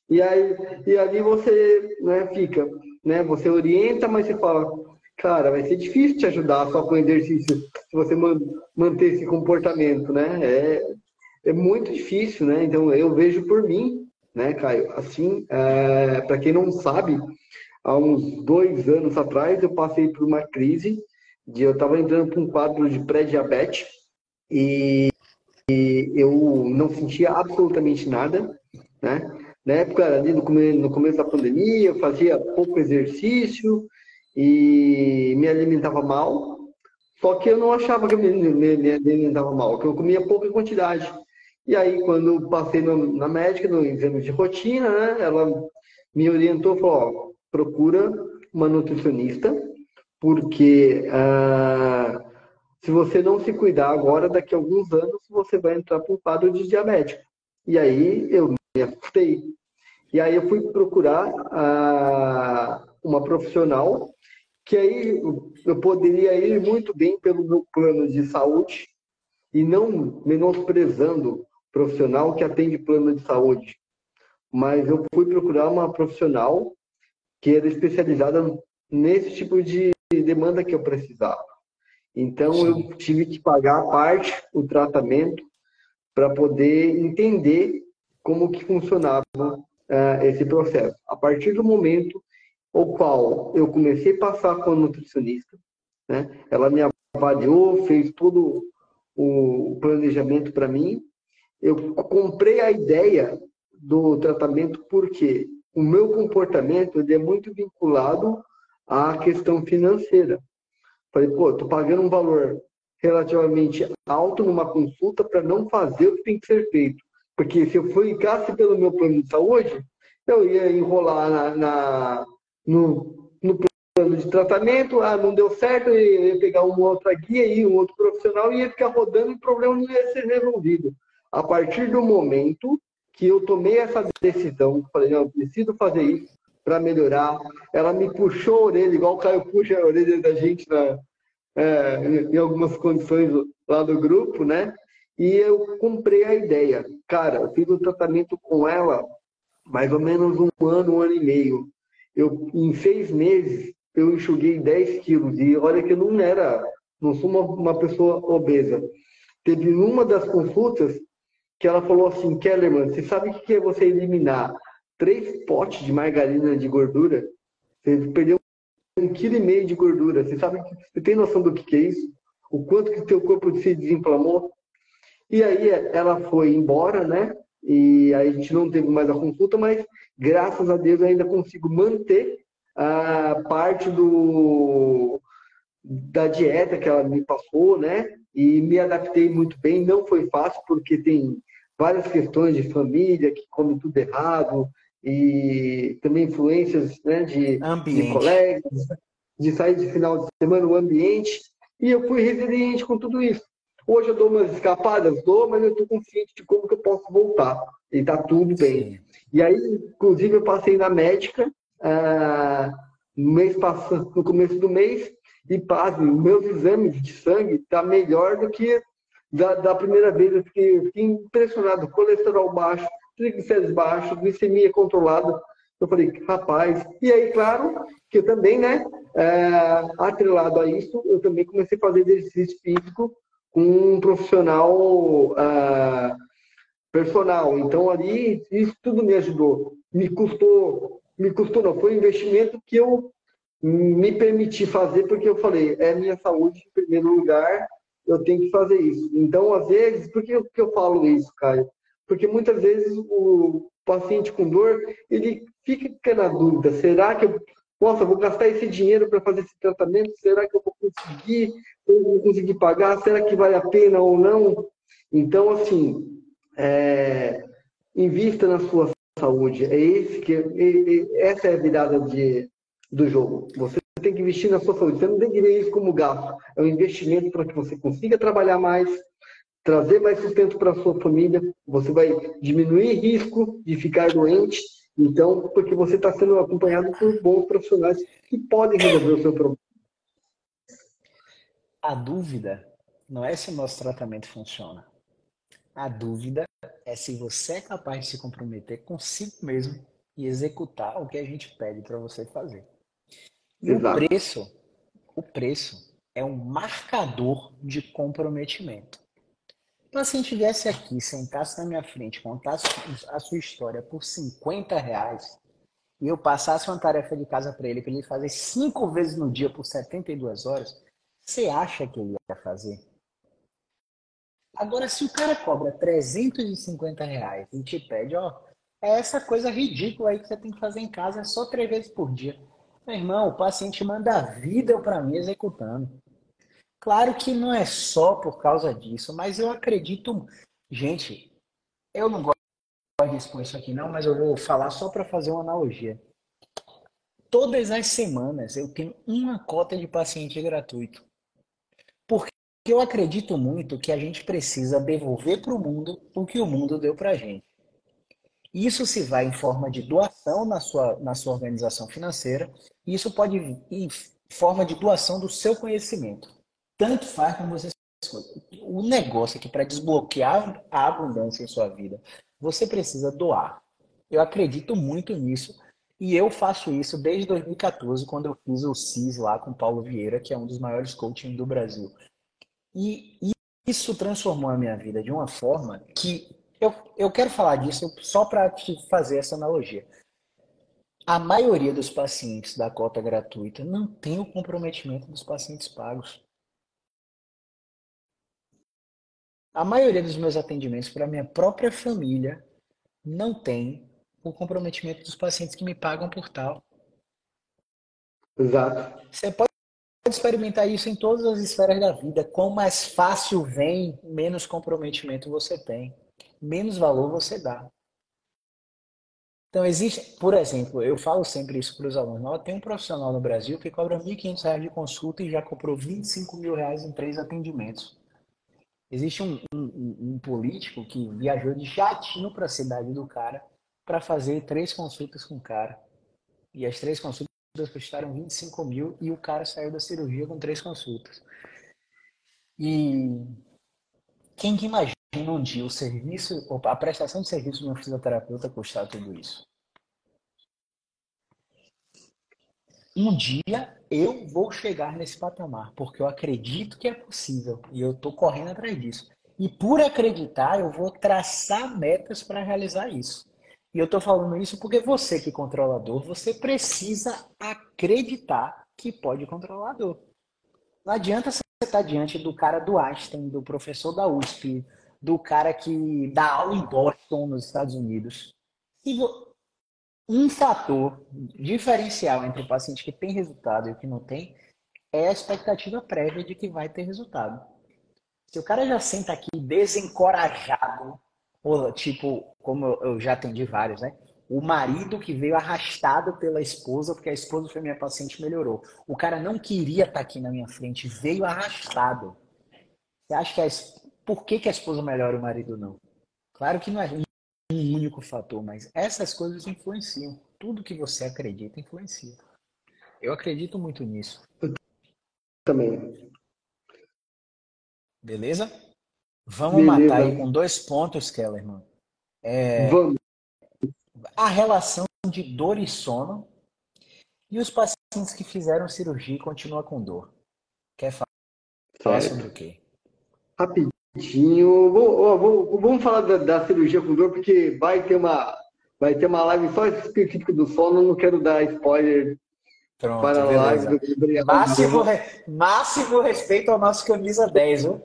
B: e aí e ali você né, fica, né? Você orienta, mas você fala, cara, vai ser difícil te ajudar só com exercício se você manter esse comportamento, né? É, é muito difícil, né? Então eu vejo por mim, né, Caio? Assim, é, para quem não sabe, há uns dois anos atrás, eu passei por uma crise, de, eu estava entrando para um quadro de pré-diabetes e, e, eu não sentia absolutamente nada, né? Na época, ali no começo, no começo da pandemia, eu fazia pouco exercício e me alimentava mal, só que eu não achava que eu me, me, me alimentava mal, que eu comia pouca quantidade. E aí, quando passei no, na médica, no exame de rotina, né, ela me orientou, falou, procura uma nutricionista, porque ah, se você não se cuidar agora, daqui a alguns anos, você vai entrar para um quadro de diabetes. E aí eu me assustei. E aí eu fui procurar ah, uma profissional que aí eu poderia ir muito bem pelo meu plano de saúde e não menosprezando o profissional que atende plano de saúde. Mas eu fui procurar uma profissional que era especializada nesse tipo de demanda que eu precisava. Então, Sim. eu tive que pagar a parte, o tratamento, para poder entender como que funcionava uh, esse processo. A partir do momento o qual eu comecei a passar com a nutricionista, né? ela me avaliou, fez todo o planejamento para mim. Eu comprei a ideia do tratamento porque o meu comportamento é muito vinculado à questão financeira. Falei, pô, estou pagando um valor relativamente alto numa consulta para não fazer o que tem que ser feito. Porque se eu ficasse pelo meu plano de saúde, eu ia enrolar na, na no, no plano de tratamento, ah, não deu certo, eu ia pegar uma outra guia e um outro profissional e ia ficar rodando e o problema não ia ser resolvido. A partir do momento que eu tomei essa decisão, falei, não, preciso fazer isso para melhorar. Ela me puxou a orelha, igual o Caio puxa a orelha da gente na, é, em algumas condições lá do grupo, né? E eu comprei a ideia. Cara, eu fiz um tratamento com ela mais ou menos um ano, um ano e meio. Eu, em seis meses, eu enxuguei 10 quilos. E olha que eu não era, não sou uma, uma pessoa obesa. Teve numa das consultas que ela falou assim, Kellerman, você sabe o que é você eliminar três potes de margarina de gordura? Você perdeu um quilo e meio de gordura. Você sabe, você tem noção do que é isso? O quanto que teu corpo se desinflamou? E aí ela foi embora, né? E a gente não teve mais a consulta, mas graças a Deus ainda consigo manter a parte do da dieta que ela me passou, né? E me adaptei muito bem. Não foi fácil porque tem várias questões de família que come tudo errado e também influências né, de, de colegas, de sair de final de semana, o ambiente. E eu fui resiliente com tudo isso. Hoje eu dou umas escapadas, dou, mas eu estou consciente de como que eu posso voltar. E está tudo bem. Sim. E aí, inclusive, eu passei na médica ah, no, mês passado, no começo do mês e, pasme, meus exames de sangue tá melhor do que da, da primeira vez. Eu fiquei, eu fiquei impressionado. Colesterol baixo, triglicéridos baixos, glicemia controlada. Eu falei, rapaz. E aí, claro, que eu também, né, é, atrelado a isso, eu também comecei a fazer exercício físico com um profissional é, personal. Então, ali, isso tudo me ajudou. Me custou, me custou não, foi um investimento que eu me permiti fazer porque eu falei, é minha saúde em primeiro lugar, eu tenho que fazer isso. Então, às vezes, por que eu falo isso, Caio? Porque muitas vezes o paciente com dor, ele fica na dúvida, será que eu, nossa, vou gastar esse dinheiro para fazer esse tratamento? Será que eu vou conseguir? Eu vou conseguir pagar? Será que vale a pena ou não? Então, assim, é, invista na sua saúde. É esse que, é, essa é a virada de, do jogo. Você tem que investir na sua saúde. Você não tem que ver isso como gasto. É um investimento para que você consiga trabalhar mais, trazer mais sustento para a sua família, você vai diminuir risco de ficar doente, então, porque você está sendo acompanhado por bons profissionais que podem resolver o seu problema.
A: A dúvida não é se o nosso tratamento funciona. A dúvida é se você é capaz de se comprometer consigo mesmo e executar o que a gente pede para você fazer. Exato. o preço, o preço é um marcador de comprometimento. Então, se a gente viesse aqui, sentasse na minha frente, contasse a sua história por 50 reais, e eu passasse uma tarefa de casa para ele, para ele fazer cinco vezes no dia por 72 horas, você acha que ele ia fazer? Agora, se o cara cobra 350 reais e te pede, ó, é essa coisa ridícula aí que você tem que fazer em casa, é só três vezes por dia. Meu irmão, o paciente manda a vida para mim executando. Claro que não é só por causa disso, mas eu acredito. Gente, eu não gosto de expor isso aqui, não, mas eu vou falar só para fazer uma analogia. Todas as semanas eu tenho uma cota de paciente gratuito. Porque eu acredito muito que a gente precisa devolver para o mundo o que o mundo deu para a gente. Isso se vai em forma de doação na sua, na sua organização financeira, e isso pode ir em forma de doação do seu conhecimento. Tanto faz como você O negócio aqui para desbloquear a abundância em sua vida, você precisa doar. Eu acredito muito nisso e eu faço isso desde 2014, quando eu fiz o CIS lá com Paulo Vieira, que é um dos maiores coaching do Brasil. E, e isso transformou a minha vida de uma forma que eu, eu quero falar disso só para te fazer essa analogia. A maioria dos pacientes da cota gratuita não tem o comprometimento dos pacientes pagos. A maioria dos meus atendimentos para minha própria família não tem o comprometimento dos pacientes que me pagam por tal.
B: Exato.
A: Você pode experimentar isso em todas as esferas da vida. Quanto mais fácil vem, menos comprometimento você tem, menos valor você dá. Então, existe, por exemplo, eu falo sempre isso para os alunos. Tem um profissional no Brasil que cobra R$ 1.500 de consulta e já comprou 25 mil reais em três atendimentos. Existe um, um, um político que viajou de jatinho para a cidade do cara para fazer três consultas com o cara. E as três consultas custaram 25 mil e o cara saiu da cirurgia com três consultas. E quem que imagina um dia o serviço, a prestação de serviço de um fisioterapeuta custar tudo isso? um dia eu vou chegar nesse patamar, porque eu acredito que é possível e eu estou correndo atrás disso. E por acreditar, eu vou traçar metas para realizar isso. E eu estou falando isso porque você que é controlador, você precisa acreditar que pode controlar a dor. Não adianta você estar diante do cara do Einstein, do professor da USP, do cara que dá aula em Boston, nos Estados Unidos. E um fator diferencial entre o paciente que tem resultado e o que não tem é a expectativa prévia de que vai ter resultado. Se o cara já senta aqui desencorajado, ou tipo, como eu já atendi vários, né? O marido que veio arrastado pela esposa, porque a esposa foi minha paciente melhorou. O cara não queria estar aqui na minha frente, veio arrastado. Você acha que a, por que, que a esposa melhora e o marido não? Claro que não é um único fator, mas essas coisas influenciam. Tudo que você acredita influencia. Eu acredito muito nisso. Eu
B: também.
A: Beleza? Vamos Beleza. matar aí com dois pontos, Kellerman. É, Vamos. A relação de dor e sono e os pacientes que fizeram cirurgia e continuam com dor. Quer falar sobre o quê?
B: Rapidinho Vou, vou, vamos falar da, da, cirurgia com dor, porque vai ter uma, vai ter uma live só específica do sono, não quero dar spoiler
A: Pronto, para a live do máximo, re, máximo respeito ao nosso camisa 10, viu?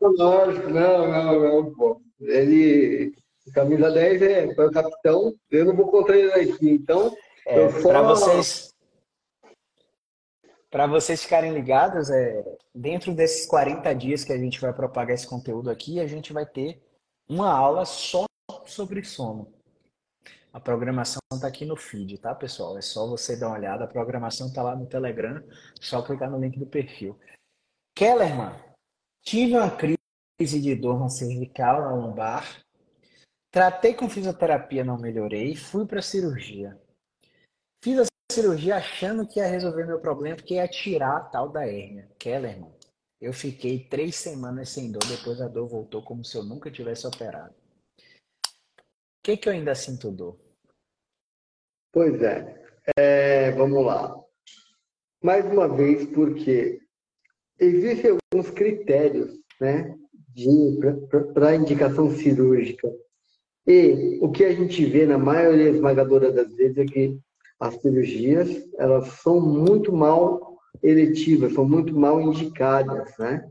B: Lógico, não, não, não, pô. Ele, camisa 10 é, foi o capitão, eu não vou contra ele aqui, então.
A: É. Para vocês, para vocês ficarem ligados, é, dentro desses 40 dias que a gente vai propagar esse conteúdo aqui, a gente vai ter uma aula só sobre sono. A programação está aqui no feed, tá, pessoal? É só você dar uma olhada. A programação está lá no Telegram. Só clicar no link do perfil. Kellerman, tive uma crise de dor na cervical, na lombar. Tratei com fisioterapia, não melhorei. Fui para cirurgia. Fiz a cirurgia achando que ia resolver meu problema, porque ia tirar a tal da hérnia. Kellerman, eu fiquei três semanas sem dor, depois a dor voltou como se eu nunca tivesse operado. O que, que eu ainda sinto dor?
B: Pois é. é vamos lá. Mais uma vez, porque existem alguns critérios né, para indicação cirúrgica. E o que a gente vê na maioria esmagadora das vezes é que as cirurgias elas são muito mal eletivas, são muito mal indicadas, né?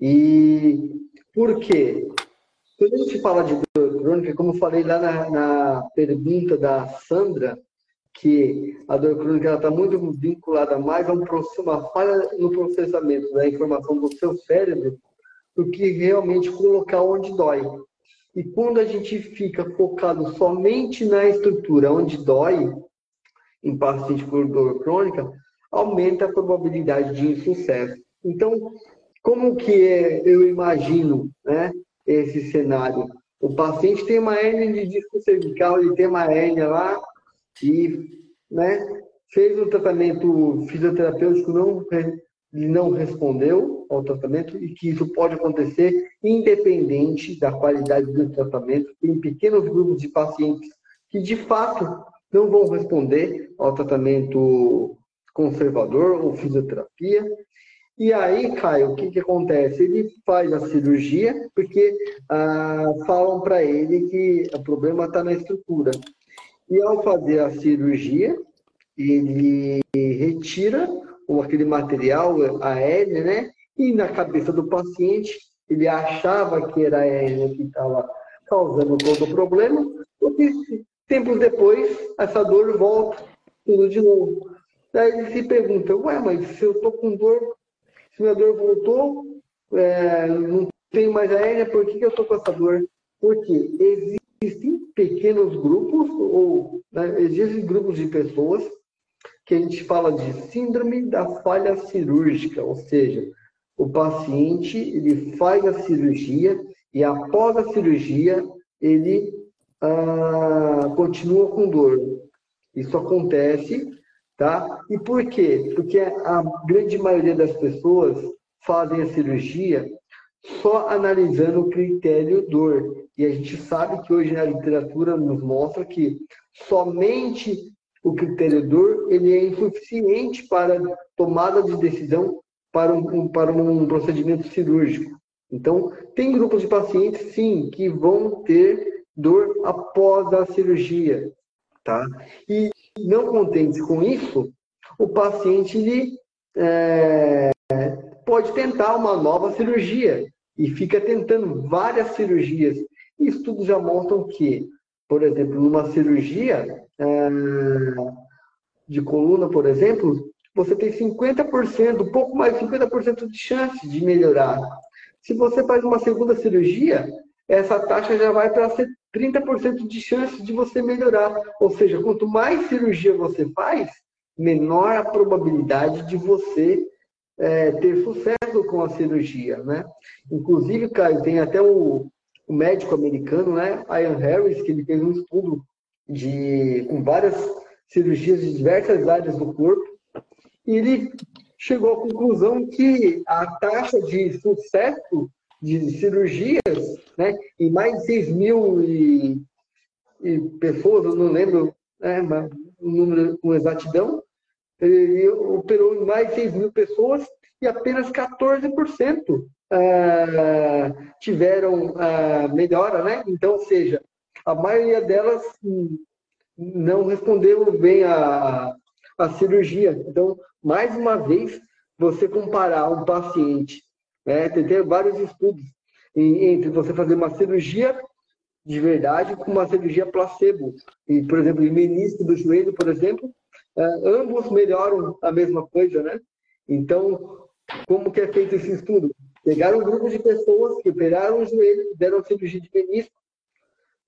B: E por quê? Quando a gente fala de dor crônica, como eu falei lá na, na pergunta da Sandra, que a dor crônica está muito vinculada mais a um, uma falha no processamento da informação do seu cérebro do que realmente colocar onde dói. E quando a gente fica focado somente na estrutura onde dói, em paciente com dor crônica, aumenta a probabilidade de insucesso. Então, como que é, eu imagino né, esse cenário? O paciente tem uma hernia de disco cervical, ele tem uma hernia lá e né, fez o tratamento fisioterapêutico, não, não respondeu ao tratamento e que isso pode acontecer independente da qualidade do tratamento. Tem pequenos grupos de pacientes que, de fato, não vão responder ao tratamento conservador ou fisioterapia. E aí, Caio, o que, que acontece? Ele faz a cirurgia porque ah, falam para ele que o problema está na estrutura. E ao fazer a cirurgia, ele retira aquele material, a né? E na cabeça do paciente, ele achava que era a hérnia que estava causando todo o problema, porque Tempos depois, essa dor volta, tudo de novo. Daí ele se pergunta, ué, mas se eu estou com dor, se minha dor voltou, é, não tenho mais a hérnia, por que, que eu estou com essa dor? Porque existem pequenos grupos, ou né, existem grupos de pessoas que a gente fala de síndrome da falha cirúrgica, ou seja, o paciente ele faz a cirurgia e após a cirurgia ele ah, continua com dor. Isso acontece, tá? E por quê? Porque a grande maioria das pessoas fazem a cirurgia só analisando o critério dor. E a gente sabe que hoje na literatura nos mostra que somente o critério dor ele é insuficiente para tomada de decisão para um, para um procedimento cirúrgico. Então, tem grupos de pacientes, sim, que vão ter dor após a cirurgia, tá? E não contente com isso, o paciente ele, é, pode tentar uma nova cirurgia e fica tentando várias cirurgias. E estudos já mostram que, por exemplo, numa cirurgia é, de coluna, por exemplo, você tem 50%, um pouco mais de 50% de chance de melhorar. Se você faz uma segunda cirurgia, essa taxa já vai para 30% de chance de você melhorar. Ou seja, quanto mais cirurgia você faz, menor a probabilidade de você é, ter sucesso com a cirurgia, né? Inclusive, Caio, tem até o, o médico americano, né, Ian Harris, que ele fez um estudo de, com várias cirurgias de diversas áreas do corpo, e ele chegou à conclusão que a taxa de sucesso de cirurgias, né, em mais de 6 mil e, e pessoas, eu não lembro né, o número com exatidão, ele operou em mais de 6 mil pessoas e apenas 14% ah, tiveram ah, melhora, né? Então, ou seja, a maioria delas não respondeu bem a, a cirurgia. Então, mais uma vez, você comparar um paciente, né, tem, tem vários estudos entre você fazer uma cirurgia de verdade com uma cirurgia placebo. E, por exemplo, em menisco do joelho, por exemplo, uh, ambos melhoram a mesma coisa, né? Então, como que é feito esse estudo? Pegaram um grupo de pessoas que operaram o joelho, deram cirurgia de menisco,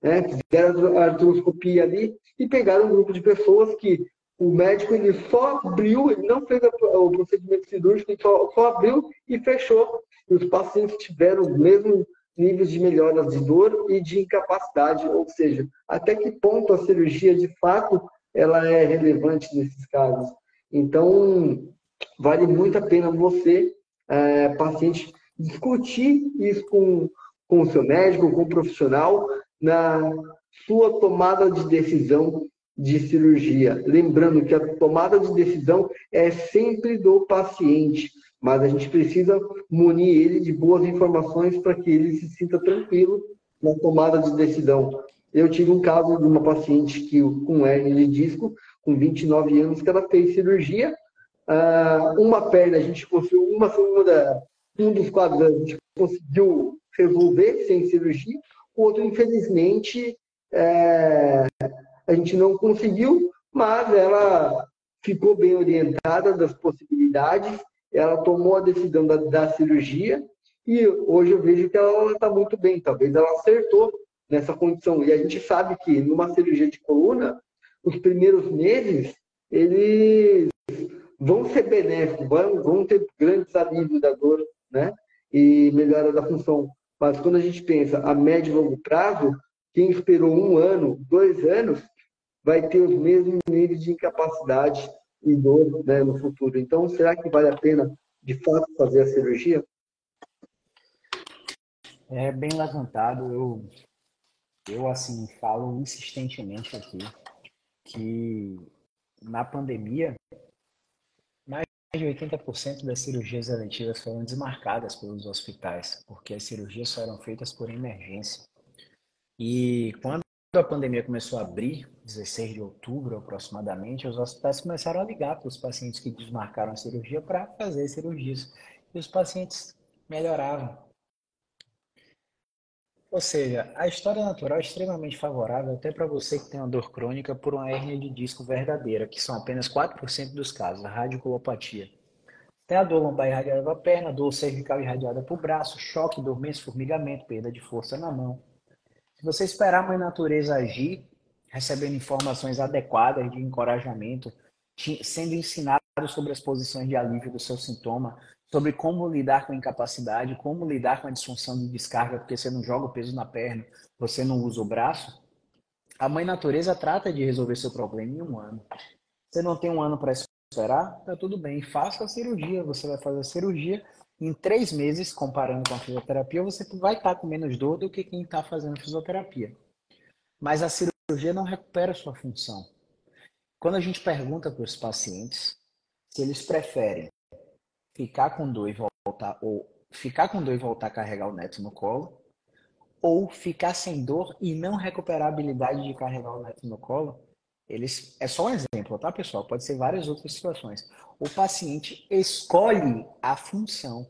B: né, fizeram a artroscopia ali e pegaram um grupo de pessoas que o médico ele só abriu, ele não fez o procedimento cirúrgico, ele só, só abriu e fechou. Os pacientes tiveram os mesmos níveis de melhoras de dor e de incapacidade, ou seja, até que ponto a cirurgia de fato ela é relevante nesses casos. Então, vale muito a pena você, é, paciente, discutir isso com, com o seu médico, com o profissional, na sua tomada de decisão de cirurgia. Lembrando que a tomada de decisão é sempre do paciente, mas a gente precisa munir ele de boas informações para que ele se sinta tranquilo na tomada de decisão. Eu tive um caso de uma paciente que com hernia de disco, com 29 anos, que ela fez cirurgia. Ah, uma perna a gente conseguiu, uma segunda, um dos gente conseguiu resolver sem cirurgia, o outro, infelizmente, é, a gente não conseguiu, mas ela ficou bem orientada das possibilidades, ela tomou a decisão da, da cirurgia e hoje eu vejo que ela está muito bem. Talvez ela acertou nessa condição. E a gente sabe que numa cirurgia de coluna, os primeiros meses, eles vão ser benéficos, vão, vão ter grandes alívios da dor, né? E melhora da função. Mas quando a gente pensa a médio e longo prazo, quem esperou um ano, dois anos, vai ter os mesmos níveis de incapacidade e né, no futuro. Então, será que vale a pena, de fato, fazer a cirurgia?
A: É bem levantado. Eu, eu assim, falo insistentemente aqui que na pandemia, mais de 80% das cirurgias eletivas foram desmarcadas pelos hospitais, porque as cirurgias só eram feitas por emergência. E quando a pandemia começou a abrir, 16 de outubro aproximadamente, os hospitais começaram a ligar para os pacientes que desmarcaram a cirurgia para fazer cirurgias. E os pacientes melhoravam. Ou seja, a história natural é extremamente favorável até para você que tem uma dor crônica por uma hernia de disco verdadeira, que são apenas 4% dos casos, a radiculopatia. Tem a dor lombar irradiada para a perna, dor cervical irradiada para o braço, choque, dormência, formigamento, perda de força na mão, se você esperar a mãe natureza agir, recebendo informações adequadas de encorajamento, sendo ensinado sobre as posições de alívio do seu sintoma, sobre como lidar com a incapacidade, como lidar com a disfunção de descarga, porque você não joga o peso na perna, você não usa o braço, a mãe natureza trata de resolver seu problema em um ano. Você não tem um ano para esperar? Tá tudo bem, faça a cirurgia. Você vai fazer a cirurgia em três meses, comparando com a fisioterapia, você vai estar com menos dor do que quem está fazendo fisioterapia. Mas a cirurgia não recupera sua função. quando a gente pergunta para os pacientes se eles preferem ficar com dor e voltar, ou ficar com dor e voltar a carregar o neto no colo, ou ficar sem dor e não recuperar a habilidade de carregar o neto no colo, eles é só um exemplo, tá, pessoal? Pode ser várias outras situações. O paciente escolhe a função.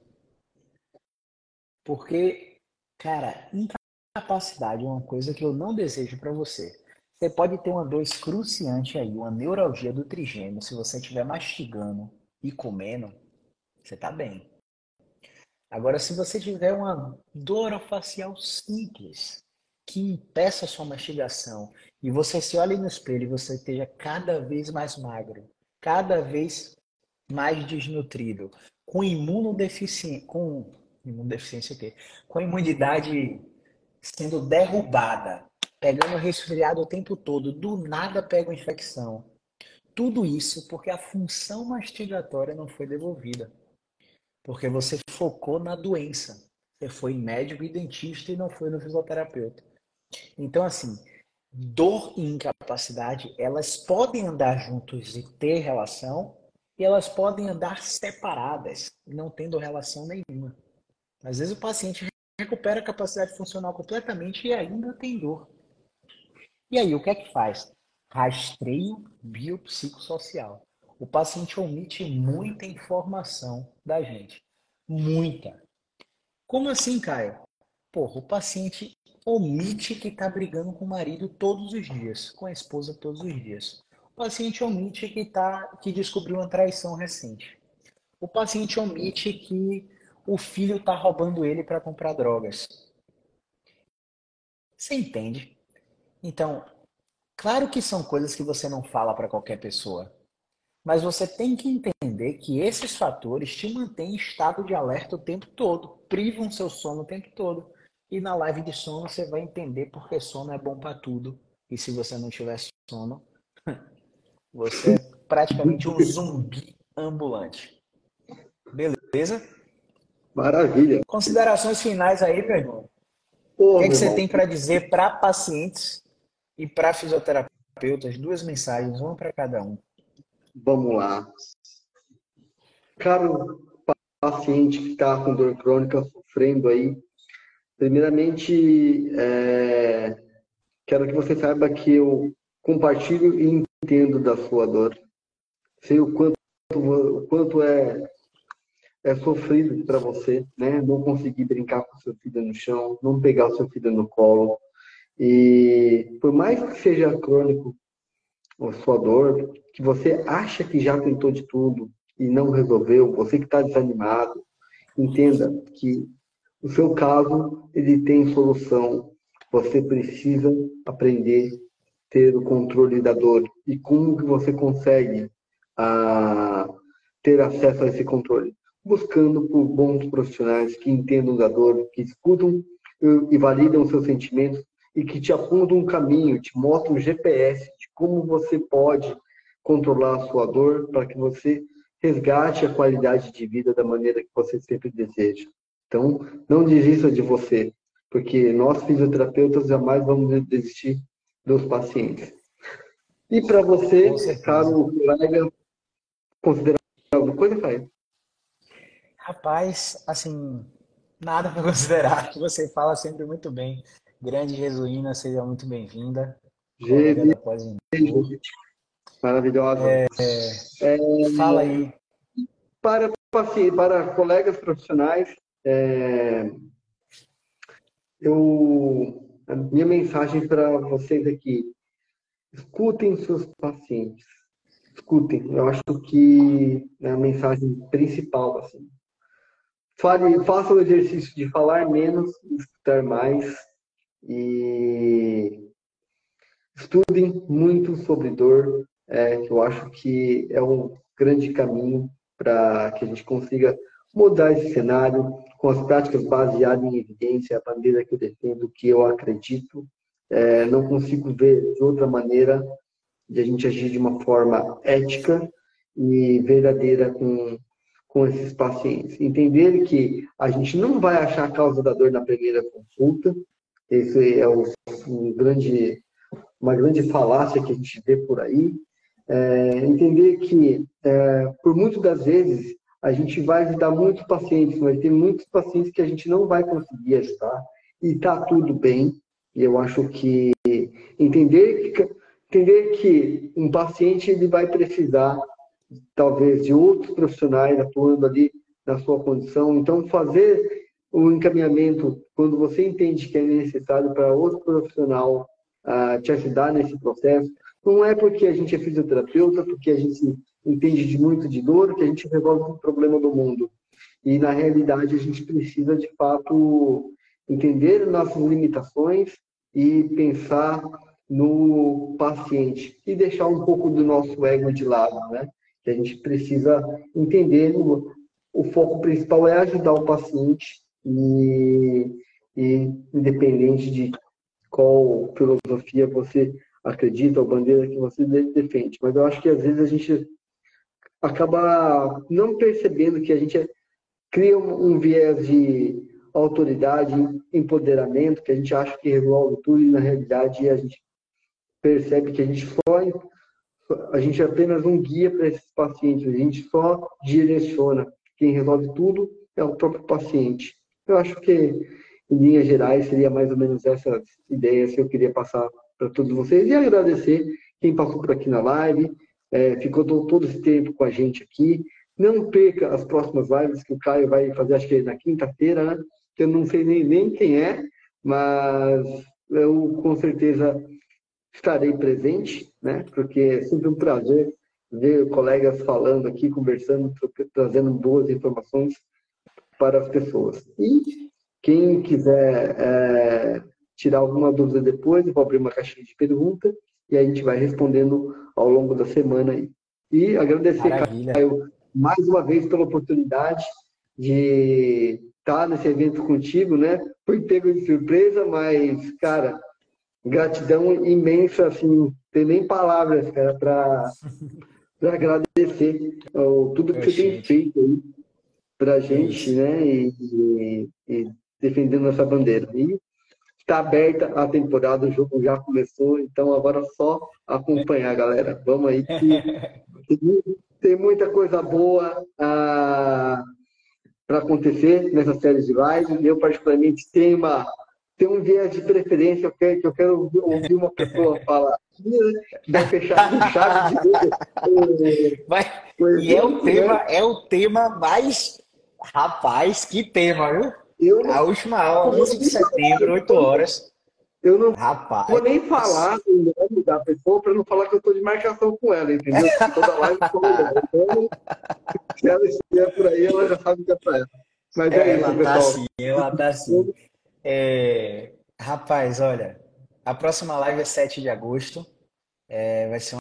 A: Porque, cara, incapacidade é uma coisa que eu não desejo para você. Você pode ter uma dor excruciante aí, uma neuralgia do trigêmeo, se você estiver mastigando e comendo, você tá bem. Agora, se você tiver uma dor facial simples, que impeça a sua mastigação, e você se olhe no espelho e você esteja cada vez mais magro, cada vez mais desnutrido, com imunodeficiência, com imunodeficiência quê? Com a imunidade sendo derrubada, pegando resfriado o tempo todo, do nada pega uma infecção. Tudo isso porque a função mastigatória não foi devolvida. Porque você focou na doença. Você foi médico e dentista e não foi no fisioterapeuta. Então, assim, dor e incapacidade, elas podem andar juntos e ter relação, e elas podem andar separadas, não tendo relação nenhuma. Às vezes o paciente recupera a capacidade funcional completamente e ainda tem dor. E aí, o que é que faz? Rastreio biopsicossocial o paciente omite muita informação da gente. Muita. Como assim, Caio? Porra, o paciente omite que está brigando com o marido todos os dias, com a esposa todos os dias. Paciente omite que, tá, que descobriu uma traição recente. O paciente omite que o filho está roubando ele para comprar drogas. Você entende? Então, claro que são coisas que você não fala para qualquer pessoa. Mas você tem que entender que esses fatores te mantêm em estado de alerta o tempo todo, privam seu sono o tempo todo. E na live de sono você vai entender porque sono é bom para tudo. E se você não tiver sono, você é praticamente um zumbi ambulante. Beleza?
B: Maravilha.
A: Considerações finais aí, pergunta. O que, é que você tem para dizer para pacientes e para fisioterapeutas? Duas mensagens, uma para cada um.
B: Vamos lá. Caro paciente que está com dor crônica, sofrendo aí, primeiramente, é, quero que você saiba que eu compartilho e entendo da sua dor. Sei o quanto, o quanto é, é sofrido para você, né? Não conseguir brincar com seu filho no chão, não pegar o seu filho no colo. E por mais que seja crônico, a sua dor, que você acha que já tentou de tudo e não resolveu, você que está desanimado, entenda que o seu caso ele tem solução. Você precisa aprender a ter o controle da dor e como que você consegue a, ter acesso a esse controle, buscando por bons profissionais que entendam da dor, que escutam e validam seus sentimentos e que te apontam um caminho, te mostram um GPS de como você pode controlar a sua dor para que você resgate a qualidade de vida da maneira que você sempre deseja. Então, não desista de você, porque nós fisioterapeutas jamais vamos desistir dos pacientes. E para você, caro colega, considerar alguma coisa, Caio?
A: Rapaz, assim, nada para considerar. Você fala sempre muito bem. Grande Jesuína, seja muito bem-vinda.
B: Maravilhosa.
A: É, é, fala aí.
B: Para, para colegas profissionais, é, eu, a minha mensagem para vocês aqui, escutem seus pacientes. Escutem. Eu acho que é a mensagem principal. Assim. Fale, faça o exercício de falar menos, escutar mais e estudem muito sobre dor, é, que eu acho que é um grande caminho para que a gente consiga mudar esse cenário com as práticas baseadas em evidência, a maneira que eu defendo, que eu acredito. É, não consigo ver de outra maneira de a gente agir de uma forma ética e verdadeira com, com esses pacientes. Entender que a gente não vai achar a causa da dor na primeira consulta, esse é um grande, uma grande falácia que a gente vê por aí. É, entender que, é, por muitas das vezes, a gente vai ajudar muitos pacientes, mas tem muitos pacientes que a gente não vai conseguir ajudar e está tudo bem. E eu acho que entender que, entender que um paciente ele vai precisar, talvez, de outros profissionais atuando ali na sua condição. Então, fazer o encaminhamento, quando você entende que é necessário para outro profissional uh, te ajudar nesse processo, não é porque a gente é fisioterapeuta, porque a gente entende de muito de dor, que a gente resolve o problema do mundo. E, na realidade, a gente precisa, de fato, entender nossas limitações e pensar no paciente e deixar um pouco do nosso ego de lado, né? Que a gente precisa entender o, o foco principal é ajudar o paciente e, e independente de qual filosofia você acredita ou bandeira que você defende. Mas eu acho que às vezes a gente acaba não percebendo que a gente cria um, viés de autoridade, empoderamento, que a gente acha que resolve tudo e na realidade a gente percebe que a gente só a gente é apenas um guia para esses pacientes, a gente só direciona. Quem resolve tudo é o próprio paciente. Eu acho que, em linhas gerais, seria mais ou menos essa ideia que eu queria passar para todos vocês e agradecer quem passou por aqui na live, é, ficou todo, esse tempo com a gente aqui. Não perca as próximas lives que o Caio vai fazer, acho que na quinta-feira, né? Eu não sei nem, nem quem é, mas eu com certeza estarei presente, né? Porque é sempre um prazer ver colegas falando aqui, conversando, trazendo boas informações para as pessoas. E quem quiser é, tirar alguma dúvida depois, eu vou abrir uma caixinha de pergunta e a gente vai respondendo ao longo da semana aí. E agradecer, Maravilha. Caio, mais uma vez pela oportunidade de estar nesse evento contigo, né? Fui pego de surpresa, mas, cara, gratidão imensa, assim, tem nem palavras, cara, para agradecer ó, tudo que você tem feito aí para a gente, né? E, e, e defendendo essa bandeira. E Está aberta a temporada, o jogo já começou, então agora é só acompanhar, galera. Vamos aí que tem muita coisa boa ah, para acontecer nessa série de live. Eu, particularmente, tenho, uma, tenho um viés de preferência, eu quero, que eu quero ouvir uma pessoa falar vai fechar com chave
A: de Vai, e é o, tema, é o tema mais. Rapaz, que tema, viu? Eu a última aula, 11 de setembro, 8 horas.
B: Eu não Rapaz. vou nem falar o nome da pessoa para não falar que eu estou de marcação com ela, entendeu? Toda live com ela. Então, se ela estiver por aí, ela já sabe que é para ela. Mas é, é isso, tá pessoal.
A: Assim, ela tá assim. É... Rapaz, olha, a próxima live é 7 de agosto. É... Vai ser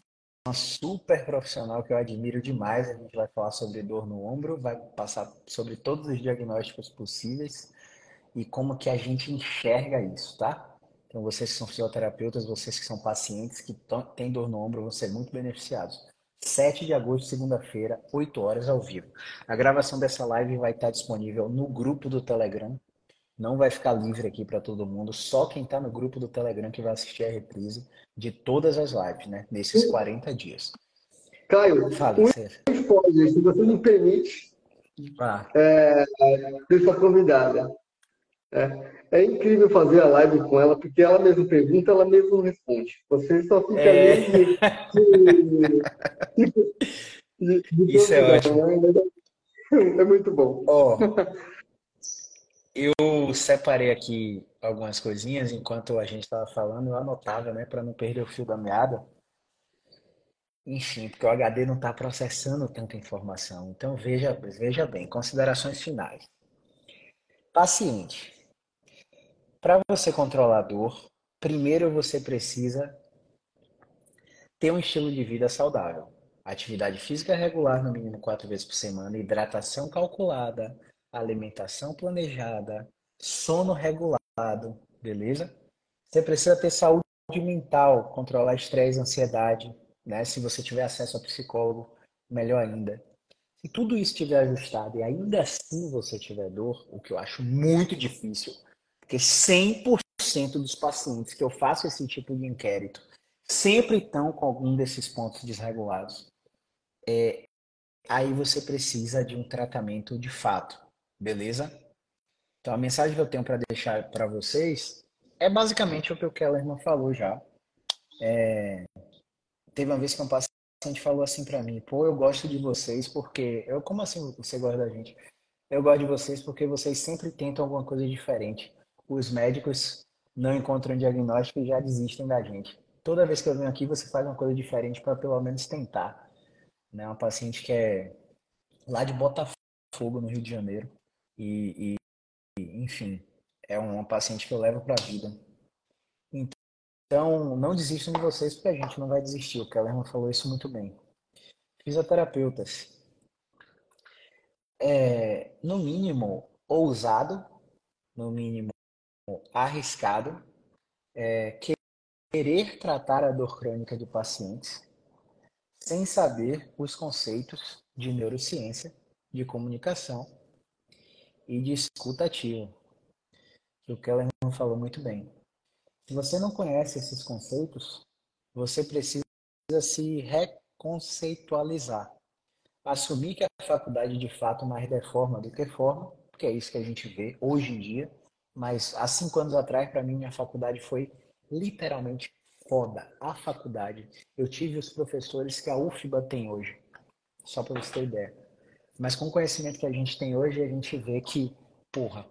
A: uma super profissional que eu admiro demais. A gente vai falar sobre dor no ombro, vai passar sobre todos os diagnósticos possíveis e como que a gente enxerga isso, tá? Então, vocês que são fisioterapeutas, vocês que são pacientes que têm dor no ombro vão ser muito beneficiados. 7 de agosto, segunda-feira, 8 horas ao vivo. A gravação dessa live vai estar disponível no grupo do Telegram. Não vai ficar livre aqui para todo mundo, só quem está no grupo do Telegram que vai assistir a reprise de todas as lives, né? Nesses 40 dias.
B: Caio, Fala, um spoiler, se você me permite, ah. é, sua convidada. É, é, incrível fazer a live com ela, porque ela mesma pergunta, ela mesma responde. Você só fica é... ali de,
A: de, de, Isso é ótimo. Né?
B: É muito bom.
A: Oh, eu separei aqui algumas coisinhas enquanto a gente estava falando, eu anotava, né, para não perder o fio da meada. Enfim, porque o HD não está processando tanta informação. Então veja, veja bem, considerações finais. Paciente. Para você controlar a dor, primeiro você precisa ter um estilo de vida saudável. Atividade física regular, no mínimo quatro vezes por semana, hidratação calculada, alimentação planejada, sono regulado, beleza? Você precisa ter saúde mental, controlar estresse, ansiedade, né? Se você tiver acesso a psicólogo, melhor ainda. Se tudo isso estiver ajustado e ainda assim você tiver dor, o que eu acho muito difícil, porque 100% dos pacientes que eu faço esse tipo de inquérito, sempre estão com algum desses pontos desregulados. É, aí você precisa de um tratamento de fato, beleza? Então a mensagem que eu tenho para deixar para vocês é basicamente o que o Kellerman falou já. É, teve uma vez que um paciente falou assim para mim, pô, eu gosto de vocês porque eu como assim você gosta da gente? Eu gosto de vocês porque vocês sempre tentam alguma coisa diferente. Os médicos não encontram diagnóstico e já desistem da gente. Toda vez que eu venho aqui, você faz uma coisa diferente para pelo menos tentar. Né? Uma paciente que é lá de Botafogo, no Rio de Janeiro. E, e enfim, é uma paciente que eu levo para a vida. Então, não desistam de vocês, porque a gente não vai desistir. O Kellerman falou isso muito bem. Fisioterapeutas. É, no mínimo, ousado, no mínimo, arriscado, é, querer tratar a dor crônica de pacientes sem saber os conceitos de neurociência, de comunicação e de escuta que o Keller falou muito bem. Se você não conhece esses conceitos, você precisa se reconceitualizar. Assumir que a faculdade de fato mais deforma do que forma, porque é isso que a gente vê hoje em dia. Mas há cinco anos atrás, para mim, minha faculdade foi literalmente foda. A faculdade. Eu tive os professores que a UFBA tem hoje. Só para você ter ideia. Mas com o conhecimento que a gente tem hoje, a gente vê que, porra,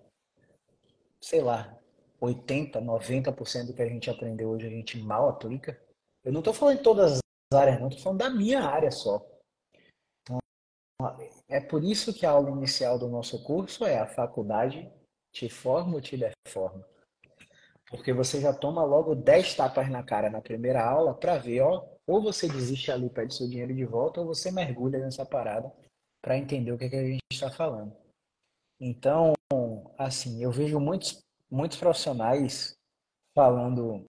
A: sei lá, 80, 90% do que a gente aprendeu hoje a gente mal aplica. Eu não estou falando de todas as áreas, não, estou falando da minha área só. Então, é por isso que a aula inicial do nosso curso é a faculdade te forma ou te deforma. Porque você já toma logo 10 tapas na cara na primeira aula para ver, ó, ou você desiste ali, pede seu dinheiro de volta, ou você mergulha nessa parada para entender o que, é que a gente está falando. Então, assim, eu vejo muitos, muitos profissionais falando,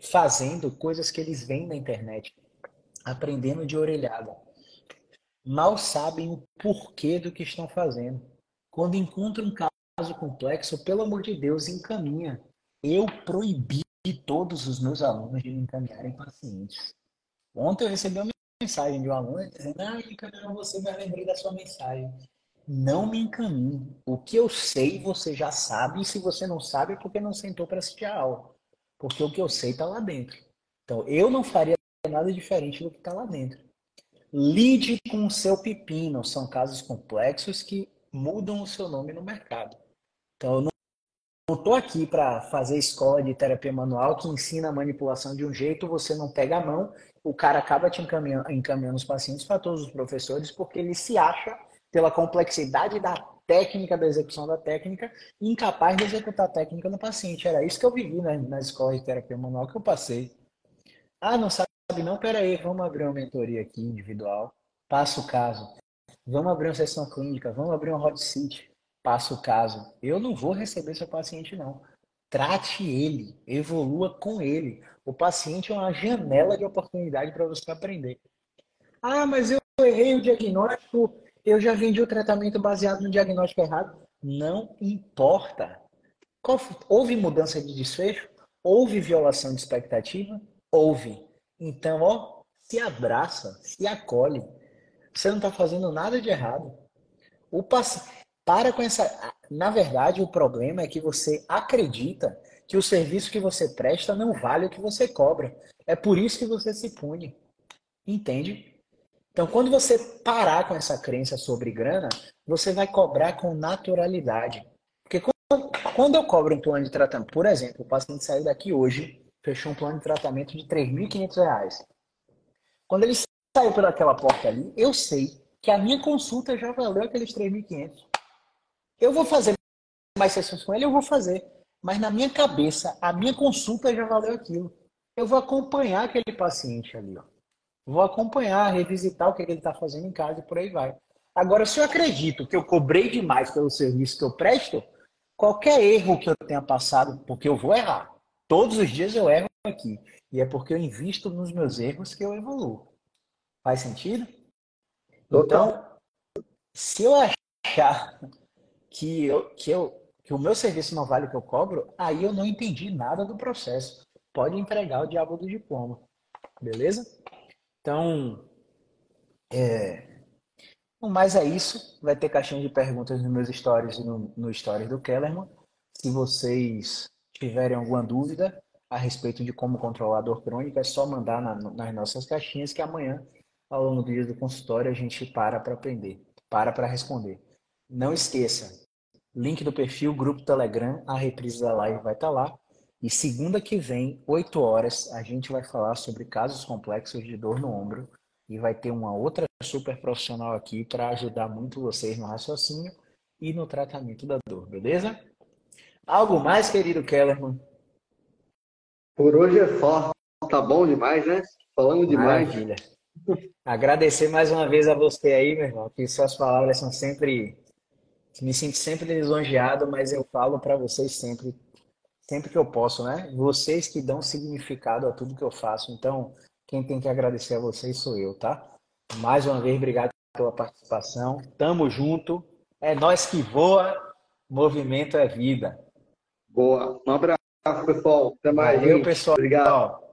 A: fazendo coisas que eles veem na internet, aprendendo de orelhada. Mal sabem o porquê do que estão fazendo. Quando encontram um caso complexo, pelo amor de Deus, encaminha eu proibi todos os meus alunos de me encaminharem pacientes. Ontem eu recebi uma mensagem de um aluno dizendo: Ah, encaminhar você, mas lembrei da sua mensagem. Não me encaminhe. O que eu sei, você já sabe, e se você não sabe, é porque não sentou para assistir a aula. Porque o que eu sei está lá dentro. Então, eu não faria nada diferente do que está lá dentro. Lide com o seu pepino. São casos complexos que mudam o seu nome no mercado. Então, eu não estou aqui para fazer escola de terapia manual que ensina a manipulação de um jeito, você não pega a mão, o cara acaba te encaminhando, encaminhando os pacientes para todos os professores porque ele se acha, pela complexidade da técnica, da execução da técnica, incapaz de executar a técnica no paciente. Era isso que eu vivi na, na escola de terapia manual que eu passei. Ah, não sabe não? Pera aí, vamos abrir uma mentoria aqui individual, passa o caso. Vamos abrir uma sessão clínica, vamos abrir uma hot seat passa o caso. Eu não vou receber seu paciente, não. Trate ele, evolua com ele. O paciente é uma janela de oportunidade para você aprender. Ah, mas eu errei o diagnóstico, eu já vendi o tratamento baseado no diagnóstico errado. Não importa. Houve mudança de desfecho? Houve violação de expectativa? Houve. Então, ó, se abraça, se acolhe. Você não está fazendo nada de errado. O paciente para com essa. Na verdade, o problema é que você acredita que o serviço que você presta não vale o que você cobra. É por isso que você se pune. Entende? Então, quando você parar com essa crença sobre grana, você vai cobrar com naturalidade. Porque quando eu cobro um plano de tratamento, por exemplo, o paciente saiu daqui hoje, fechou um plano de tratamento de R$ 3.500. Quando ele saiu pelaquela porta ali, eu sei que a minha consulta já valeu aqueles 3.500. Eu vou fazer mais sessões com ele, eu vou fazer. Mas na minha cabeça, a minha consulta já valeu aquilo. Eu vou acompanhar aquele paciente ali, ó. Vou acompanhar, revisitar o que ele está fazendo em casa e por aí vai. Agora, se eu acredito que eu cobrei demais pelo serviço que eu presto, qualquer erro que eu tenha passado, porque eu vou errar. Todos os dias eu erro aqui. E é porque eu invisto nos meus erros que eu evoluo. Faz sentido? Então, se eu achar que, eu, que, eu, que o meu serviço não vale o que eu cobro, aí eu não entendi nada do processo. Pode entregar o diabo do diploma. Beleza? Então, é... mas é isso. Vai ter caixinha de perguntas nos meus stories e no, no stories do Kellerman. Se vocês tiverem alguma dúvida a respeito de como controlar a dor crônica, é só mandar na, nas nossas caixinhas que amanhã, ao longo do dia do consultório, a gente para para aprender, para para responder. Não esqueça, link do perfil, grupo Telegram, a reprise da live vai estar lá. E segunda que vem, 8 horas, a gente vai falar sobre casos complexos de dor no ombro e vai ter uma outra super profissional aqui para ajudar muito vocês no raciocínio e no tratamento da dor, beleza? Algo mais, querido Kellerman?
B: Por hoje é só. Tá bom demais, né? Falando demais.
A: Maravilha. Agradecer mais uma vez a você aí, meu irmão, que suas palavras são sempre. Me sinto sempre lisonjeado, mas eu falo para vocês sempre sempre que eu posso, né? Vocês que dão significado a tudo que eu faço. Então, quem tem que agradecer a vocês sou eu, tá? Mais uma vez, obrigado pela participação. Tamo junto. É nós que voa. Movimento é vida.
B: Boa. Um abraço, pessoal. Até mais.
A: Valeu, gente. pessoal.
B: Obrigado.